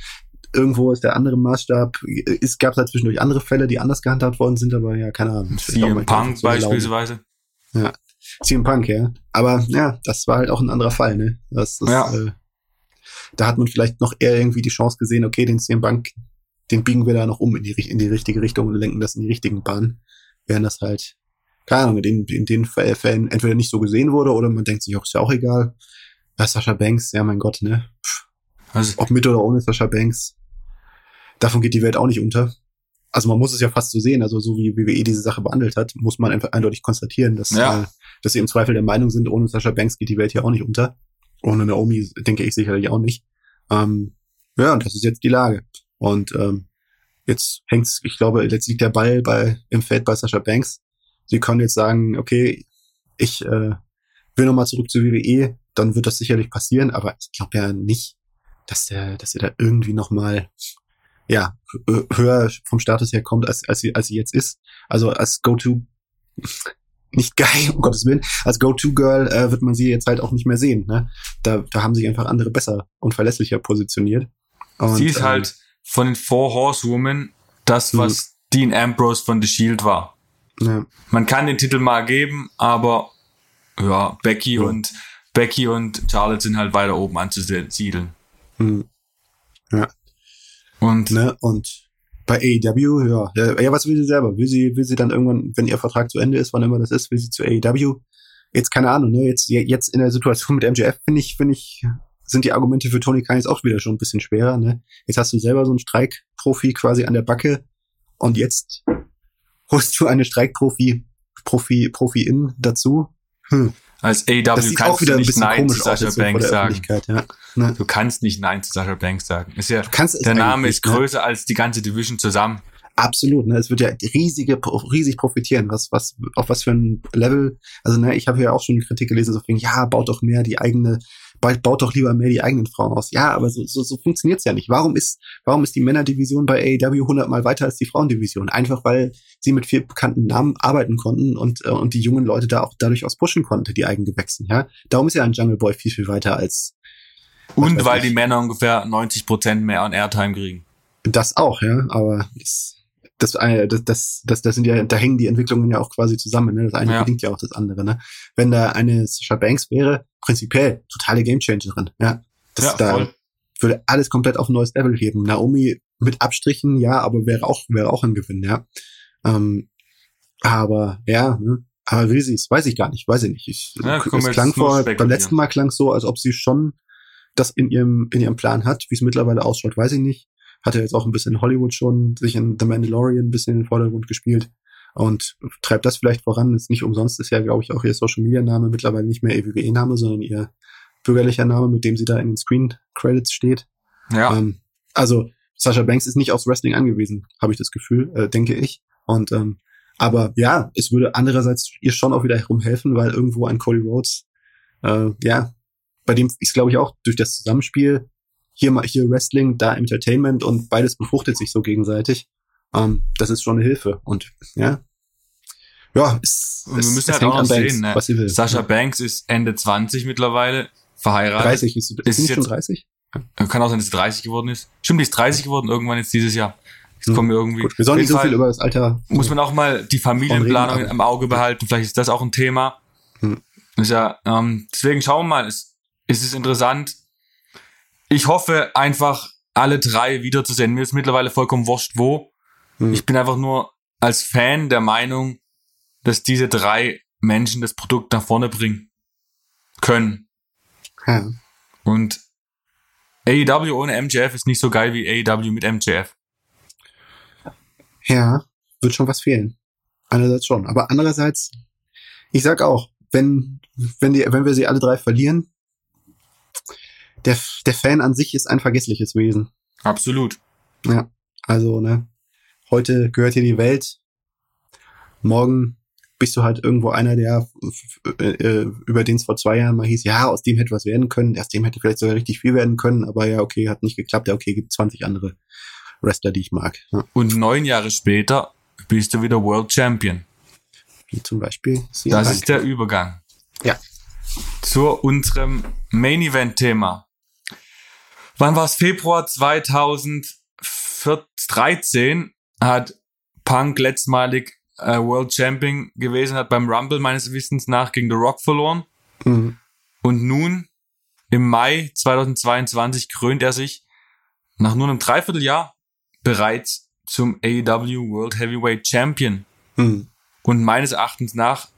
irgendwo ist der andere Maßstab. Es gab halt zwischendurch andere Fälle, die anders gehandhabt worden sind, aber ja, keine Ahnung. CM Punk so beispielsweise. Ja, CM Punk, ja. Aber ja, das war halt auch ein anderer Fall, ne? Das, das, ja. äh, da hat man vielleicht noch eher irgendwie die Chance gesehen, okay, den CM Punk, den biegen wir da noch um in die, in die richtige Richtung und lenken das in die richtigen Bahnen. Während das halt, keine Ahnung, in, in den Fällen entweder nicht so gesehen wurde oder man denkt sich, auch ist ja auch egal. Ja, Sascha Banks, ja mein Gott, ne? Pff. Also, Ob mit oder ohne Sascha Banks. Davon geht die Welt auch nicht unter. Also man muss es ja fast so sehen, also so wie WWE diese Sache behandelt hat, muss man einfach eindeutig konstatieren, dass, ja. äh, dass sie im Zweifel der Meinung sind, ohne Sascha Banks geht die Welt hier auch nicht unter. Ohne Naomi denke ich sicherlich auch nicht. Ähm, ja, und das ist jetzt die Lage. Und ähm, jetzt hängt's, ich glaube, jetzt liegt der Ball bei im Feld bei Sascha Banks. Sie können jetzt sagen, okay, ich äh, will nochmal zurück zur WWE, dann wird das sicherlich passieren, aber ich glaube ja nicht, dass der, dass er da irgendwie nochmal ja, höher vom Status her kommt, als, als, sie, als sie jetzt ist. Also als Go-To, nicht geil, um Gottes Willen, als Go-To-Girl äh, wird man sie jetzt halt auch nicht mehr sehen. Ne? Da, da haben sich einfach andere besser und verlässlicher positioniert. Und, sie ist ähm, halt von den Four Horsewomen das, mhm. was Dean Ambrose von The Shield war. Ja. Man kann den Titel mal geben, aber ja, Becky ja. und Becky und Charlotte sind halt weiter oben anzusiedeln. Mhm. Ja. Und, ne, und bei AEW, ja, ja, was will sie selber? Will sie, will sie dann irgendwann, wenn ihr Vertrag zu Ende ist, wann immer das ist, will sie zu AEW? Jetzt keine Ahnung, ne, jetzt, jetzt in der Situation mit MJF finde ich, finde ich, sind die Argumente für Tony Khan jetzt auch wieder schon ein bisschen schwerer. Ne? Jetzt hast du selber so einen Streikprofi quasi an der Backe und jetzt holst du eine Streikprofi Profi, Profi-In dazu. Hm. Als AW kannst auch wieder du nicht Nein zu Sascha Banks sagen. Ja. Ne? Du kannst nicht Nein zu Sascha Banks sagen. Ist ja, der Name ist ne? größer als die ganze Division zusammen. Absolut, ne? Es wird ja riesige, riesig profitieren. Was, was, auf was für ein Level. Also, ne, ich habe ja auch schon Kritik gelesen, so wegen, ja, baut doch mehr die eigene, baut doch lieber mehr die eigenen Frauen aus. Ja, aber so, so, so funktioniert's ja nicht. Warum ist, warum ist die Männerdivision bei AEW hundertmal weiter als die Frauendivision? Einfach weil sie mit vier bekannten Namen arbeiten konnten und, äh, und die jungen Leute da auch dadurch aus pushen konnten, die Eigengewächsen, ja. Darum ist ja ein Jungle Boy viel, viel weiter als. Und weil die Männer ungefähr 90 Prozent mehr an Airtime kriegen. Das auch, ja, aber das, das, das, das, das, das sind ja, da hängen die Entwicklungen ja auch quasi zusammen. Ne? Das eine ja. bedingt ja auch das andere. Ne? Wenn da eine Sasha Banks wäre, prinzipiell totale Gamechangerin. Ja, das ja, da voll. würde alles komplett auf ein neues Level heben. Naomi mit Abstrichen, ja, aber wäre auch wäre auch ein Gewinn. Ja, ähm, aber ja, ne? aber will sie es? Weiß ich gar nicht. Weiß ich nicht. Ich, ja, komm, es klang vor beim letzten Mal klang so, als ob sie schon das in ihrem in ihrem Plan hat. Wie es mittlerweile ausschaut, weiß ich nicht hat er jetzt auch ein bisschen in Hollywood schon sich in The Mandalorian ein bisschen in den Vordergrund gespielt und treibt das vielleicht voran. Ist nicht umsonst, ist ja, glaube ich, auch ihr Social Media Name mittlerweile nicht mehr EWGE-Name, sondern ihr bürgerlicher Name, mit dem sie da in den Screen Credits steht. Ja. Ähm, also Sasha Banks ist nicht aufs Wrestling angewiesen, habe ich das Gefühl, äh, denke ich. Und ähm, aber ja, es würde andererseits ihr schon auch wieder herumhelfen, weil irgendwo ein Cody Rhodes, äh, ja, bei dem ist glaube ich auch durch das Zusammenspiel hier mal hier Wrestling, da Entertainment und beides befruchtet sich so gegenseitig. Ähm, das ist schon eine Hilfe. Und ja, ja, es, und wir müssen halt auch sehen, Banks, ne? Sascha ja. Banks ist Ende 20 mittlerweile, verheiratet. 30 ist, ist, ist jetzt schon 30? Kann auch sein, dass sie 30 geworden ist. Stimmt, die ist 30 geworden irgendwann jetzt dieses Jahr. Jetzt hm. kommen wir irgendwie. Gut, wir sollen nicht so viel über das Alter. Muss man auch mal die Familienplanung im Auge behalten. Vielleicht ist das auch ein Thema. Hm. Ist ja, ähm, deswegen schauen wir mal. Es, es ist interessant ich hoffe einfach, alle drei wiederzusehen. Mir ist mittlerweile vollkommen wurscht, wo. Hm. Ich bin einfach nur als Fan der Meinung, dass diese drei Menschen das Produkt nach vorne bringen können. Ja. Und AEW ohne MJF ist nicht so geil wie AEW mit MJF. Ja, wird schon was fehlen. Einerseits schon. Aber andererseits, ich sag auch, wenn, wenn, die, wenn wir sie alle drei verlieren, der, der Fan an sich ist ein vergessliches Wesen. Absolut. Ja, also, ne, heute gehört dir die Welt, morgen bist du halt irgendwo einer, der, äh, über den es vor zwei Jahren mal hieß, ja, aus dem hätte was werden können, aus dem hätte vielleicht sogar richtig viel werden können, aber ja, okay, hat nicht geklappt, ja, okay, gibt 20 andere Wrestler, die ich mag. Ja. Und neun Jahre später bist du wieder World Champion. Wie zum Beispiel. Das ist der Übergang. Ja. Zu unserem Main Event Thema wann war es? Februar 2013 hat Punk letztmalig äh, World Champion gewesen, hat beim Rumble meines Wissens nach gegen The Rock verloren. Mhm. Und nun, im Mai 2022, krönt er sich nach nur einem Dreivierteljahr bereits zum AEW World Heavyweight Champion. Mhm. Und meines Erachtens nach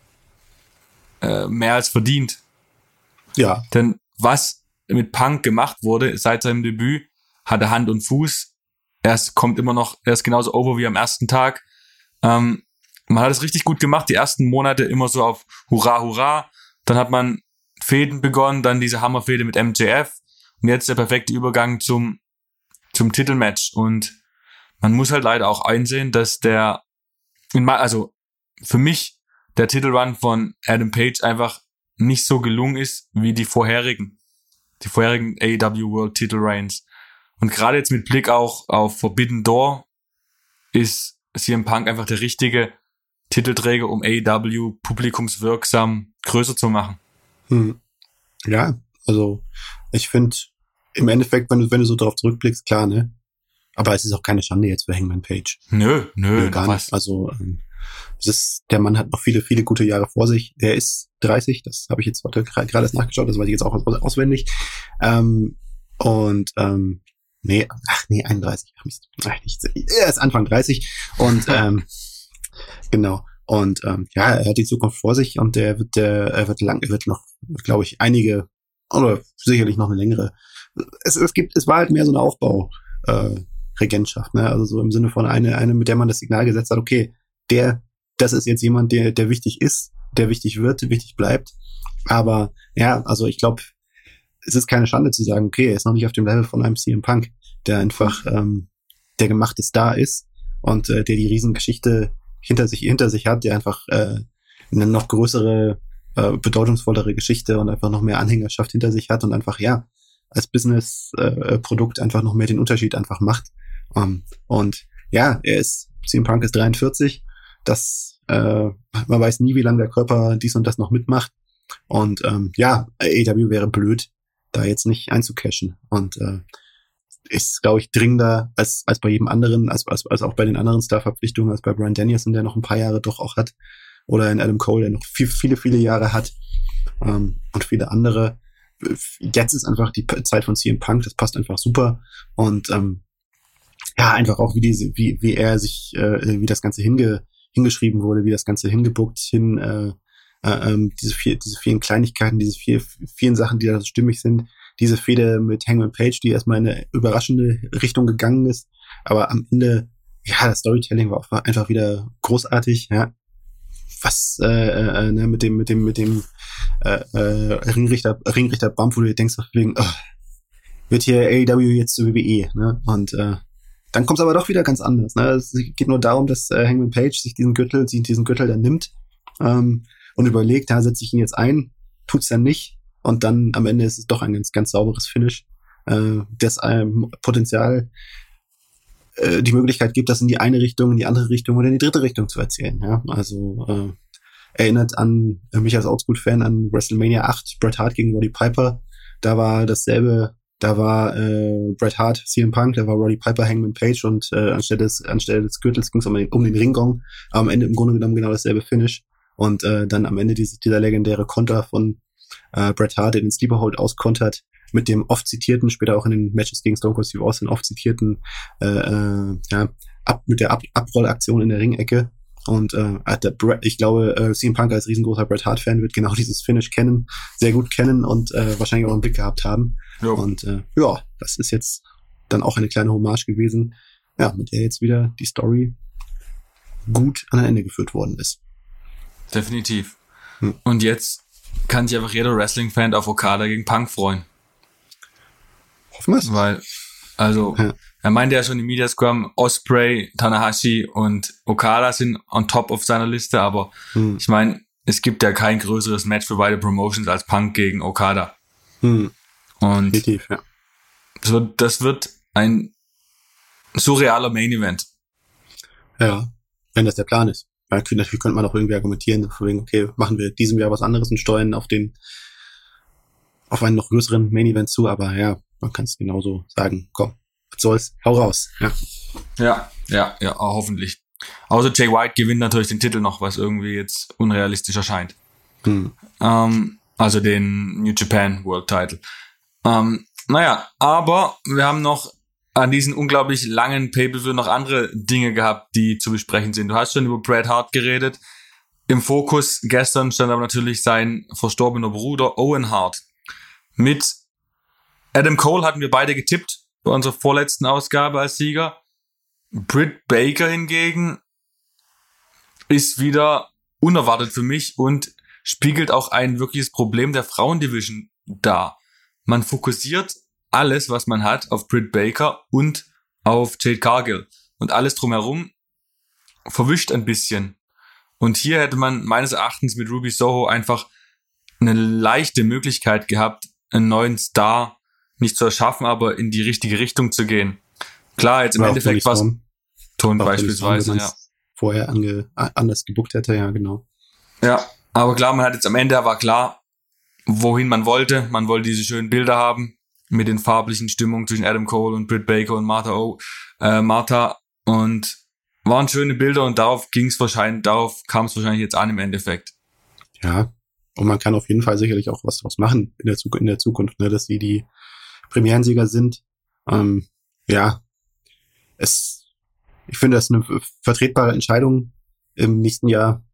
äh, mehr als verdient. Ja. Denn was mit Punk gemacht wurde seit seinem Debüt, hatte Hand und Fuß. Er ist, kommt immer noch, er ist genauso over wie am ersten Tag. Ähm, man hat es richtig gut gemacht, die ersten Monate immer so auf Hurra, Hurra. Dann hat man Fäden begonnen, dann diese Hammerfäde mit MJF und jetzt der perfekte Übergang zum, zum Titelmatch. Und man muss halt leider auch einsehen, dass der, also für mich der Titelrun von Adam Page einfach nicht so gelungen ist wie die vorherigen die vorherigen AEW World Title Reigns. Und gerade jetzt mit Blick auch auf Forbidden Door ist CM Punk einfach der richtige Titelträger, um AEW publikumswirksam größer zu machen. Hm. Ja, also ich finde im Endeffekt, wenn du, wenn du so darauf zurückblickst, klar, ne? Aber es ist auch keine Schande jetzt für Hangman Page. Nö, nö, nö gar was. nicht. Also ähm, es ist, der Mann hat noch viele, viele gute Jahre vor sich. Der ist 30, das habe ich jetzt gerade erst nachgeschaut, das weiß ich jetzt auch auswendig. Ähm, und ähm, nee, ach nee, 31. Ach, Mist. Ach, nicht, er ist Anfang 30 und ähm, genau. Und ähm, ja, er hat die Zukunft vor sich und der wird, der, er wird lang, er wird noch, glaube ich, einige oder sicherlich noch eine längere. Es, es gibt, es war halt mehr so eine Aufbau. Äh, Regentschaft, ne? Also so im Sinne von eine, eine, mit der man das Signal gesetzt hat, okay, der das ist jetzt jemand, der, der wichtig ist, der wichtig wird, wichtig bleibt. Aber ja, also ich glaube, es ist keine Schande zu sagen, okay, er ist noch nicht auf dem Level von einem CM Punk, der einfach ähm, der gemachte Star ist und äh, der die Riesengeschichte hinter sich hinter sich hat, der einfach äh, eine noch größere, äh, bedeutungsvollere Geschichte und einfach noch mehr Anhängerschaft hinter sich hat und einfach ja als Business-Produkt äh, einfach noch mehr den Unterschied einfach macht. Um, und ja, er ist CM Punk ist 43. Das äh, man weiß nie, wie lange der Körper dies und das noch mitmacht. Und ähm, ja, AEW wäre blöd, da jetzt nicht einzucashen. Und äh, ist, glaube ich, dringender als, als bei jedem anderen, als, als, als auch bei den anderen Star-Verpflichtungen, als bei Brian Danielson, der noch ein paar Jahre doch auch hat. Oder in Adam Cole, der noch viel, viele, viele Jahre hat. Ähm, und viele andere. Jetzt ist einfach die Zeit von CM Punk, das passt einfach super. Und ähm, ja, einfach auch wie diese, wie, wie er sich, äh, wie das Ganze hinge, hingeschrieben wurde, wie das Ganze hingebuckt, hin, äh, äh, ähm, diese, vier, diese vielen Kleinigkeiten, diese vier, vielen Sachen, die da stimmig sind, diese Fehde mit Hangman Page, die erstmal in eine überraschende Richtung gegangen ist, aber am Ende, ja, das Storytelling war einfach wieder großartig, ja. Was äh, äh, ne, mit dem mit dem mit dem äh, äh, Ringrichter Ringrichter Bump, wo du denkst, wegen, oh, wird hier AEW jetzt zu WWE, ne? Und äh, dann kommt es aber doch wieder ganz anders. Ne? Es geht nur darum, dass äh, Hangman Page sich diesen Gürtel, sich diesen Gürtel dann nimmt ähm, und überlegt, da setze ich ihn jetzt ein, tut's dann nicht und dann am Ende ist es doch ein ganz, ganz sauberes Finish, äh, das einem Potenzial äh, die Möglichkeit gibt, das in die eine Richtung, in die andere Richtung oder in die dritte Richtung zu erzählen. Ja? Also äh, erinnert an mich als Outschool-Fan an WrestleMania 8, Bret Hart gegen Roddy Piper. Da war dasselbe da war äh, Bret Hart, CM Punk, da war Roddy Piper, Hangman Page und äh, anstelle, des, anstelle des Gürtels ging es um, den, um den Ringgong. Am Ende im Grunde genommen genau dasselbe Finish. Und äh, dann am Ende dieses, dieser legendäre Konter von äh, Bret Hart, der den Sleeperhold auskontert, mit dem oft zitierten, später auch in den Matches gegen Stone Cold Steve Austin oft zitierten, äh, äh, ja, ab, mit der ab Abrollaktion in der Ringecke. Und äh, der Brett, ich glaube, äh, CM Punk als riesengroßer Bret Hart-Fan wird genau dieses Finish kennen, sehr gut kennen und äh, wahrscheinlich auch einen Blick gehabt haben. Jo. Und äh, ja, das ist jetzt dann auch eine kleine Hommage gewesen, ja, mit der jetzt wieder die Story gut an ein Ende geführt worden ist. Definitiv. Hm. Und jetzt kann sich einfach jeder Wrestling-Fan auf Okada gegen Punk freuen. Hoffen wir es. Weil, also, ja. Er meinte ja schon im Media Scrum, Osprey, Tanahashi und Okada sind on top of seiner Liste, aber hm. ich meine, es gibt ja kein größeres Match für beide Promotions als Punk gegen Okada. Hm. Und Definitiv, ja. so, das wird ein surrealer Main Event. Ja, wenn das der Plan ist. Natürlich könnte man auch irgendwie argumentieren, wegen, okay, machen wir diesem Jahr was anderes und steuern auf den, auf einen noch größeren Main Event zu, aber ja, man kann es genauso sagen, komm, was soll's, hau raus, ja. Ja, ja, ja, hoffentlich. Außer Jay White gewinnt natürlich den Titel noch, was irgendwie jetzt unrealistisch erscheint. Hm. Ähm, also den New Japan World Title. Ähm, naja, aber wir haben noch an diesen unglaublich langen Pay-Per-View noch andere Dinge gehabt, die zu besprechen sind. Du hast schon über Bret Hart geredet. Im Fokus gestern stand aber natürlich sein verstorbener Bruder Owen Hart. Mit Adam Cole hatten wir beide getippt bei unserer vorletzten Ausgabe als Sieger. Britt Baker hingegen ist wieder unerwartet für mich und spiegelt auch ein wirkliches Problem der Frauendivision dar man fokussiert alles, was man hat, auf Britt Baker und auf Jade Cargill. Und alles drumherum verwischt ein bisschen. Und hier hätte man meines Erachtens mit Ruby Soho einfach eine leichte Möglichkeit gehabt, einen neuen Star nicht zu erschaffen, aber in die richtige Richtung zu gehen. Klar, jetzt im Endeffekt was Ton beispielsweise, ja. Vorher ange, anders gebuckt hätte, ja, genau. Ja, aber klar, man hat jetzt am Ende war klar, wohin man wollte. Man wollte diese schönen Bilder haben mit den farblichen Stimmungen zwischen Adam Cole und Britt Baker und Martha O. Äh, Martha und waren schöne Bilder und darauf ging es wahrscheinlich, darauf kam es wahrscheinlich jetzt an im Endeffekt. Ja, und man kann auf jeden Fall sicherlich auch was draus machen in der, Zuk in der Zukunft, ne, dass sie die Premierensieger sind. Ähm, ja, es, ich finde das eine vertretbare Entscheidung. Im nächsten Jahr,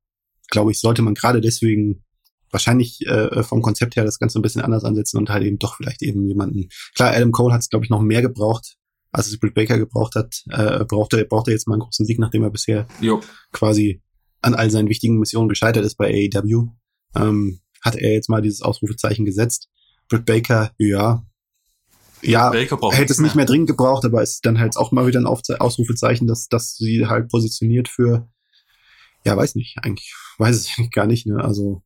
glaube ich, sollte man gerade deswegen wahrscheinlich äh, vom Konzept her das Ganze ein bisschen anders ansetzen und halt eben doch vielleicht eben jemanden. Klar, Adam Cole hat es, glaube ich, noch mehr gebraucht, als es Britt Baker gebraucht hat. Äh, braucht er braucht er jetzt mal einen großen Sieg, nachdem er bisher jo. quasi an all seinen wichtigen Missionen gescheitert ist bei AEW, ähm, hat er jetzt mal dieses Ausrufezeichen gesetzt. Britt Baker, ja, ja, hätte es nicht mehr. dringend gebraucht, aber ist dann halt auch mal wieder ein Ausrufezeichen, dass, dass sie halt positioniert für, ja, weiß nicht, eigentlich, weiß es eigentlich gar nicht, ne, also,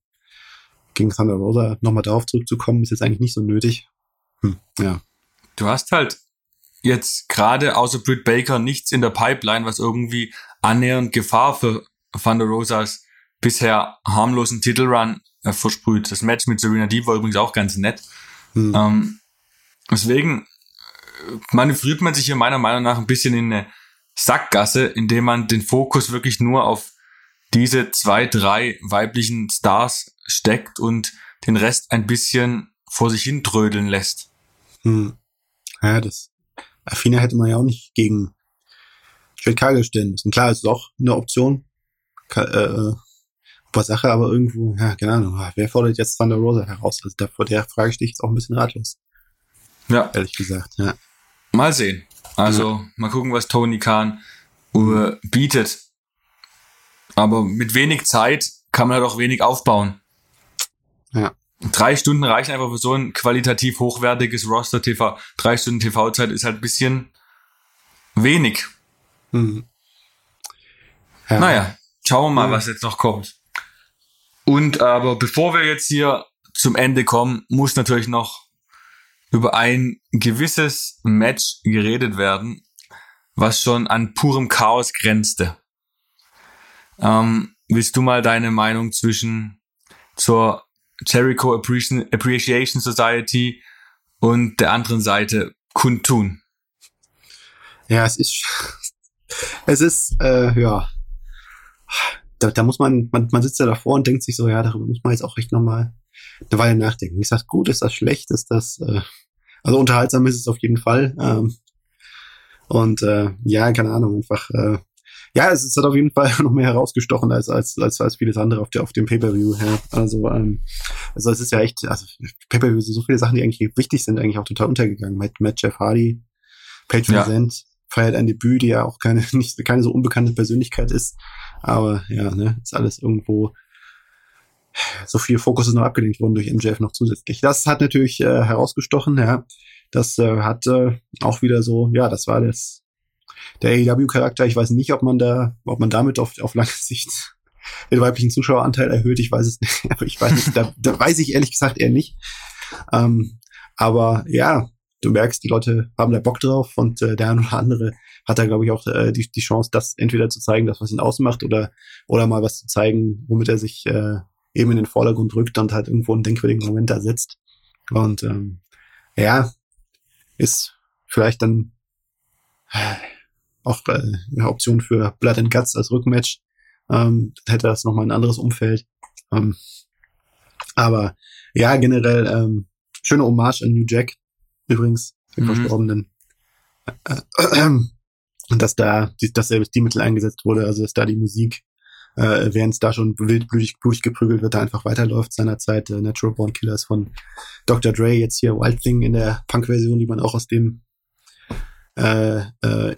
gegen Thunder Rosa nochmal darauf zurückzukommen, ist jetzt eigentlich nicht so nötig. Hm, ja. Du hast halt jetzt gerade außer Britt Baker nichts in der Pipeline, was irgendwie annähernd Gefahr für Thunder Rosas bisher harmlosen Titelrun äh, versprüht. Das Match mit Serena Deep war übrigens auch ganz nett. Hm. Ähm, deswegen äh, manövriert man sich hier meiner Meinung nach ein bisschen in eine Sackgasse, indem man den Fokus wirklich nur auf diese zwei, drei weiblichen Stars steckt und den Rest ein bisschen vor sich hin trödeln lässt. Hm. Ja, das Affina hätte man ja auch nicht gegen Jade Cargill stellen müssen. Klar, ist auch eine Option. Ka äh, super Sache, aber irgendwo, ja, keine Ahnung, ah, wer fordert jetzt Thunder Rosa heraus? Also da, vor der Frage stehe ich jetzt auch ein bisschen ratlos. Ja. Ehrlich gesagt, ja. Mal sehen. Also, ja. mal gucken, was Tony Khan uh, bietet. Aber mit wenig Zeit kann man halt auch wenig aufbauen. Ja. Drei Stunden reichen einfach für so ein qualitativ hochwertiges Roster TV. Drei Stunden TV-Zeit ist halt ein bisschen wenig. Mhm. Ja. Naja, schauen wir mal, ja. was jetzt noch kommt. Und aber bevor wir jetzt hier zum Ende kommen, muss natürlich noch über ein gewisses Match geredet werden, was schon an purem Chaos grenzte. Ähm, willst du mal deine Meinung zwischen zur Jericho Appreciation Society und der anderen Seite kundtun? Ja, es ist, es ist, äh, ja, da, da muss man, man, man sitzt ja davor und denkt sich so, ja, darüber muss man jetzt auch echt nochmal eine Weile nachdenken. Ist das gut, ist das schlecht, ist das, äh, also unterhaltsam ist es auf jeden Fall. Ähm, und äh, ja, keine Ahnung, einfach, äh, ja, es ist halt auf jeden Fall noch mehr herausgestochen als, als, als, als vieles andere auf, der, auf dem Pay-Per-View. Ja. Also, ähm, also es ist ja echt, also Pay-Per-View sind so viele Sachen, die eigentlich wichtig sind, eigentlich auch total untergegangen. Mit, mit Jeff Hardy, Paige ja. feiert ein Debüt, die ja auch keine, nicht, keine so unbekannte Persönlichkeit ist. Aber ja, ne, ist alles irgendwo so viel Fokus ist noch abgelenkt worden durch MJF noch zusätzlich. Das hat natürlich äh, herausgestochen, ja. Das äh, hat äh, auch wieder so, ja, das war das der AEW-Charakter. Ich weiß nicht, ob man da, ob man damit auf, auf lange Sicht den weiblichen Zuschaueranteil erhöht. Ich weiß es nicht, aber ich weiß nicht, da, da weiß ich ehrlich gesagt eher nicht. Ähm, aber ja, du merkst, die Leute haben da Bock drauf und äh, der eine oder andere hat da, glaube ich, auch äh, die, die Chance, das entweder zu zeigen, das, was ihn ausmacht, oder, oder mal was zu zeigen, womit er sich äh, eben in den Vordergrund rückt und halt irgendwo einen denkwürdigen Moment da setzt. Und ähm, ja, ist vielleicht dann äh, auch äh, eine Option für Blood and Guts als Rückmatch. Ähm, hätte das nochmal ein anderes Umfeld. Ähm, aber ja, generell ähm, schöne Hommage an New Jack, übrigens, den mhm. Verstorbenen. Äh, äh, und dass da, dass selbst die Mittel eingesetzt wurde, also dass da die Musik, äh, während es da schon wild blutig, geprügelt wird, da einfach weiterläuft seinerzeit. Äh, Natural Born Killers von Dr. Dre, jetzt hier Wild Thing in der Punk-Version, die man auch aus dem äh, äh,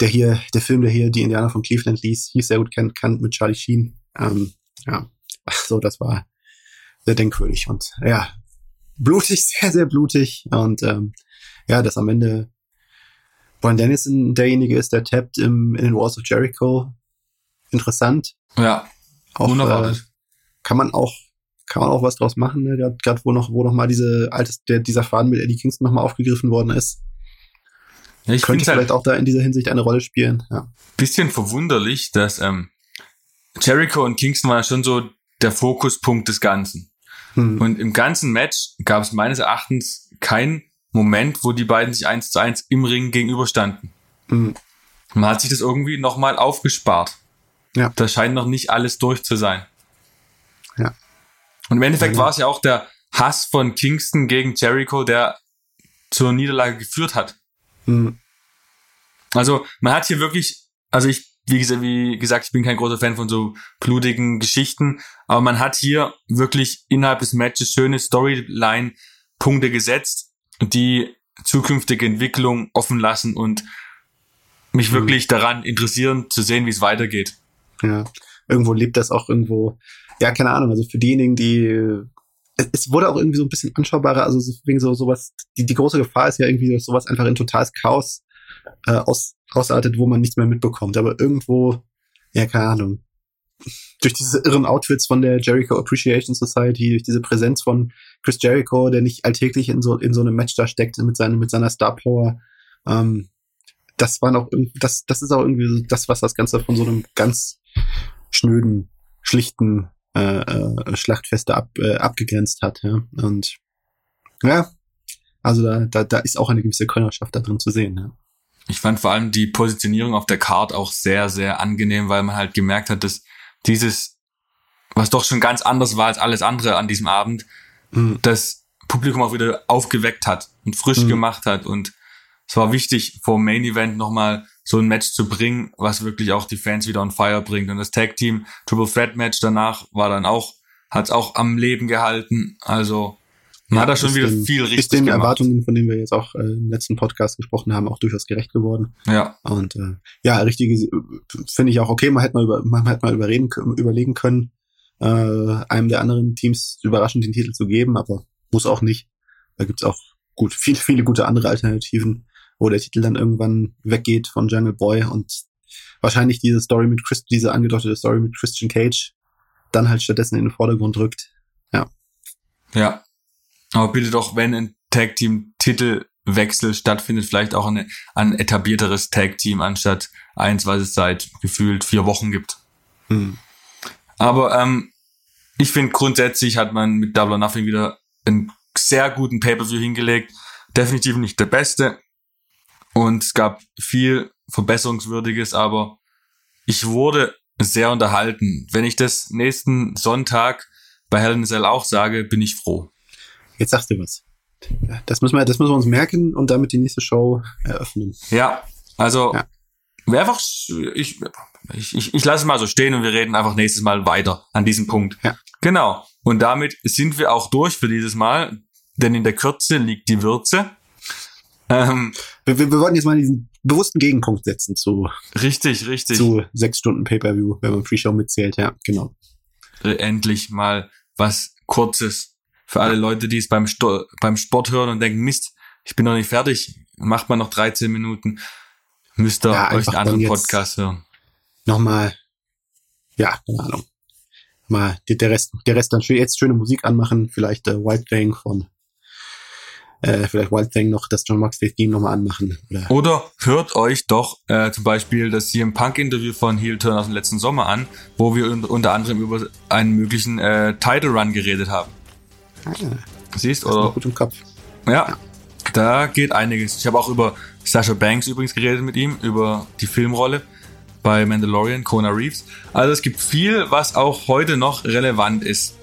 der hier, der Film, der hier die Indianer von Cleveland ließ, hieß sehr gut kennt, kennt mit Charlie Sheen. Ähm, ja, so, das war sehr denkwürdig und ja, blutig, sehr, sehr blutig und ähm, ja, dass am Ende Brian Dennison derjenige ist, der tappt im, in den Walls of Jericho. Interessant. Ja. Auch, unerwartet. Äh, kann man auch, kann man auch was draus machen, ne? gerade wo noch, wo noch mal diese altes, der, dieser Faden mit Eddie Kingston noch mal aufgegriffen worden ist. Ja, ich Könnte vielleicht halt auch da in dieser Hinsicht eine Rolle spielen. Ja. Bisschen verwunderlich, dass ähm, Jericho und Kingston waren schon so der Fokuspunkt des Ganzen. Hm. Und im ganzen Match gab es meines Erachtens kein Moment, wo die beiden sich eins zu eins im Ring gegenüberstanden. Mhm. Man hat sich das irgendwie nochmal aufgespart. Ja. Da scheint noch nicht alles durch zu sein. Ja. Und im Endeffekt ja, war es ja auch der Hass von Kingston gegen Jericho, der zur Niederlage geführt hat. Mhm. Also man hat hier wirklich, also ich, wie gesagt, wie gesagt, ich bin kein großer Fan von so blutigen Geschichten, aber man hat hier wirklich innerhalb des Matches schöne Storyline-Punkte gesetzt, die zukünftige Entwicklung offen lassen und mich mhm. wirklich daran interessieren zu sehen, wie es weitergeht. Ja, irgendwo lebt das auch irgendwo. Ja, keine Ahnung. Also für diejenigen, die es, wurde auch irgendwie so ein bisschen anschaubarer. Also wegen so sowas. Die, die große Gefahr ist ja irgendwie, dass sowas einfach in totales Chaos äh, aus, ausartet, wo man nichts mehr mitbekommt. Aber irgendwo, ja, keine Ahnung. Durch diese irren Outfits von der Jericho Appreciation Society, durch diese Präsenz von Chris Jericho, der nicht alltäglich in so in so einem Match da steckt mit seiner mit seiner Star Power. Ähm, das war noch das das ist auch irgendwie das, was das Ganze von so einem ganz schnöden, schlichten äh, äh, Schlachtfeste ab, äh, abgegrenzt hat. Ja? Und ja, also da, da, da ist auch eine gewisse Könnerschaft da drin zu sehen. Ja? Ich fand vor allem die Positionierung auf der Card auch sehr, sehr angenehm, weil man halt gemerkt hat, dass dieses, was doch schon ganz anders war als alles andere an diesem Abend, mhm. das Publikum auch wieder aufgeweckt hat und frisch mhm. gemacht hat. Und es war wichtig, vor dem Main Event nochmal so ein Match zu bringen, was wirklich auch die Fans wieder on fire bringt. Und das Tag Team Triple Threat Match danach war dann auch, hat es auch am Leben gehalten. Also man ja, hat da schon wieder den, viel richtig ist den gemacht. Erwartungen, von denen wir jetzt auch äh, im letzten Podcast gesprochen haben, auch durchaus gerecht geworden. Ja. Und äh, ja, richtige finde ich auch okay. Man hätte mal über, man hätte mal überreden, überlegen können, äh, einem der anderen Teams überraschend den Titel zu geben, aber muss auch nicht. Da gibt's auch gut viele, viele gute andere Alternativen, wo der Titel dann irgendwann weggeht von Jungle Boy und wahrscheinlich diese Story mit Chris, diese angedeutete Story mit Christian Cage dann halt stattdessen in den Vordergrund rückt. Ja. Ja, aber bitte doch, wenn ein Tag Team Titelwechsel stattfindet, vielleicht auch eine, ein etablierteres Tag Team anstatt eins, was es seit gefühlt vier Wochen gibt. Hm. Aber ähm, ich finde grundsätzlich hat man mit Double or Nothing wieder einen sehr guten Pay-per-View hingelegt. Definitiv nicht der beste. Und es gab viel Verbesserungswürdiges, aber ich wurde sehr unterhalten. Wenn ich das nächsten Sonntag bei a Cell auch sage, bin ich froh. Jetzt sagst du was. Das müssen wir, das müssen wir uns merken und damit die nächste Show eröffnen. Ja, also ja. einfach, ich, ich, ich, ich lasse mal so stehen und wir reden einfach nächstes Mal weiter an diesem Punkt. Ja. Genau. Und damit sind wir auch durch für dieses Mal, denn in der Kürze liegt die Würze. Ähm, wir, wir, wir wollten jetzt mal diesen bewussten Gegenpunkt setzen zu richtig, richtig zu sechs Stunden Pay-per-View, wenn man Pre-Show mitzählt. Ja, genau. Endlich mal was Kurzes für alle Leute, die es beim, Sto beim Sport hören und denken, Mist, ich bin noch nicht fertig, macht man noch 13 Minuten, müsst ihr ja, euch einen anderen Podcast hören. Nochmal, ja, keine Ahnung. Mal der Rest, der Rest dann jetzt schöne Musik anmachen, vielleicht äh, Wild Thing von äh, vielleicht Wild Thing noch das John Moxley Game nochmal anmachen. Oder? oder hört euch doch äh, zum Beispiel das CM Punk Interview von Heel Turn aus dem letzten Sommer an, wo wir unter anderem über einen möglichen äh, Title Run geredet haben. Ah, Siehst oder? Gut im Kopf. Ja, ja, da geht einiges. Ich habe auch über Sasha Banks übrigens geredet mit ihm, über die Filmrolle bei Mandalorian, Kona Reeves. Also es gibt viel, was auch heute noch relevant ist.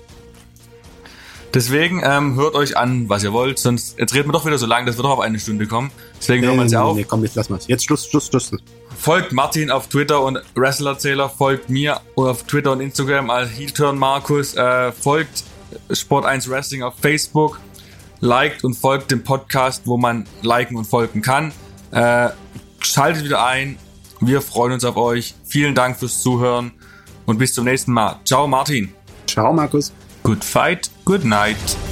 Deswegen ähm, hört euch an, was ihr wollt, sonst jetzt reden wir doch wieder so lange, dass wir doch auf eine Stunde kommen. Deswegen nee, hören wir uns nee, ja auf. Nee, komm, jetzt lass mal. Jetzt Schluss, Schluss, Schluss. Folgt Martin auf Twitter und Wrestlerzähler, folgt mir auf Twitter und Instagram als Heelturn Markus, äh, folgt Sport 1 Wrestling auf Facebook. Liked und folgt dem Podcast, wo man liken und folgen kann. Äh, schaltet wieder ein. Wir freuen uns auf euch. Vielen Dank fürs Zuhören und bis zum nächsten Mal. Ciao, Martin. Ciao, Markus. Good fight, good night.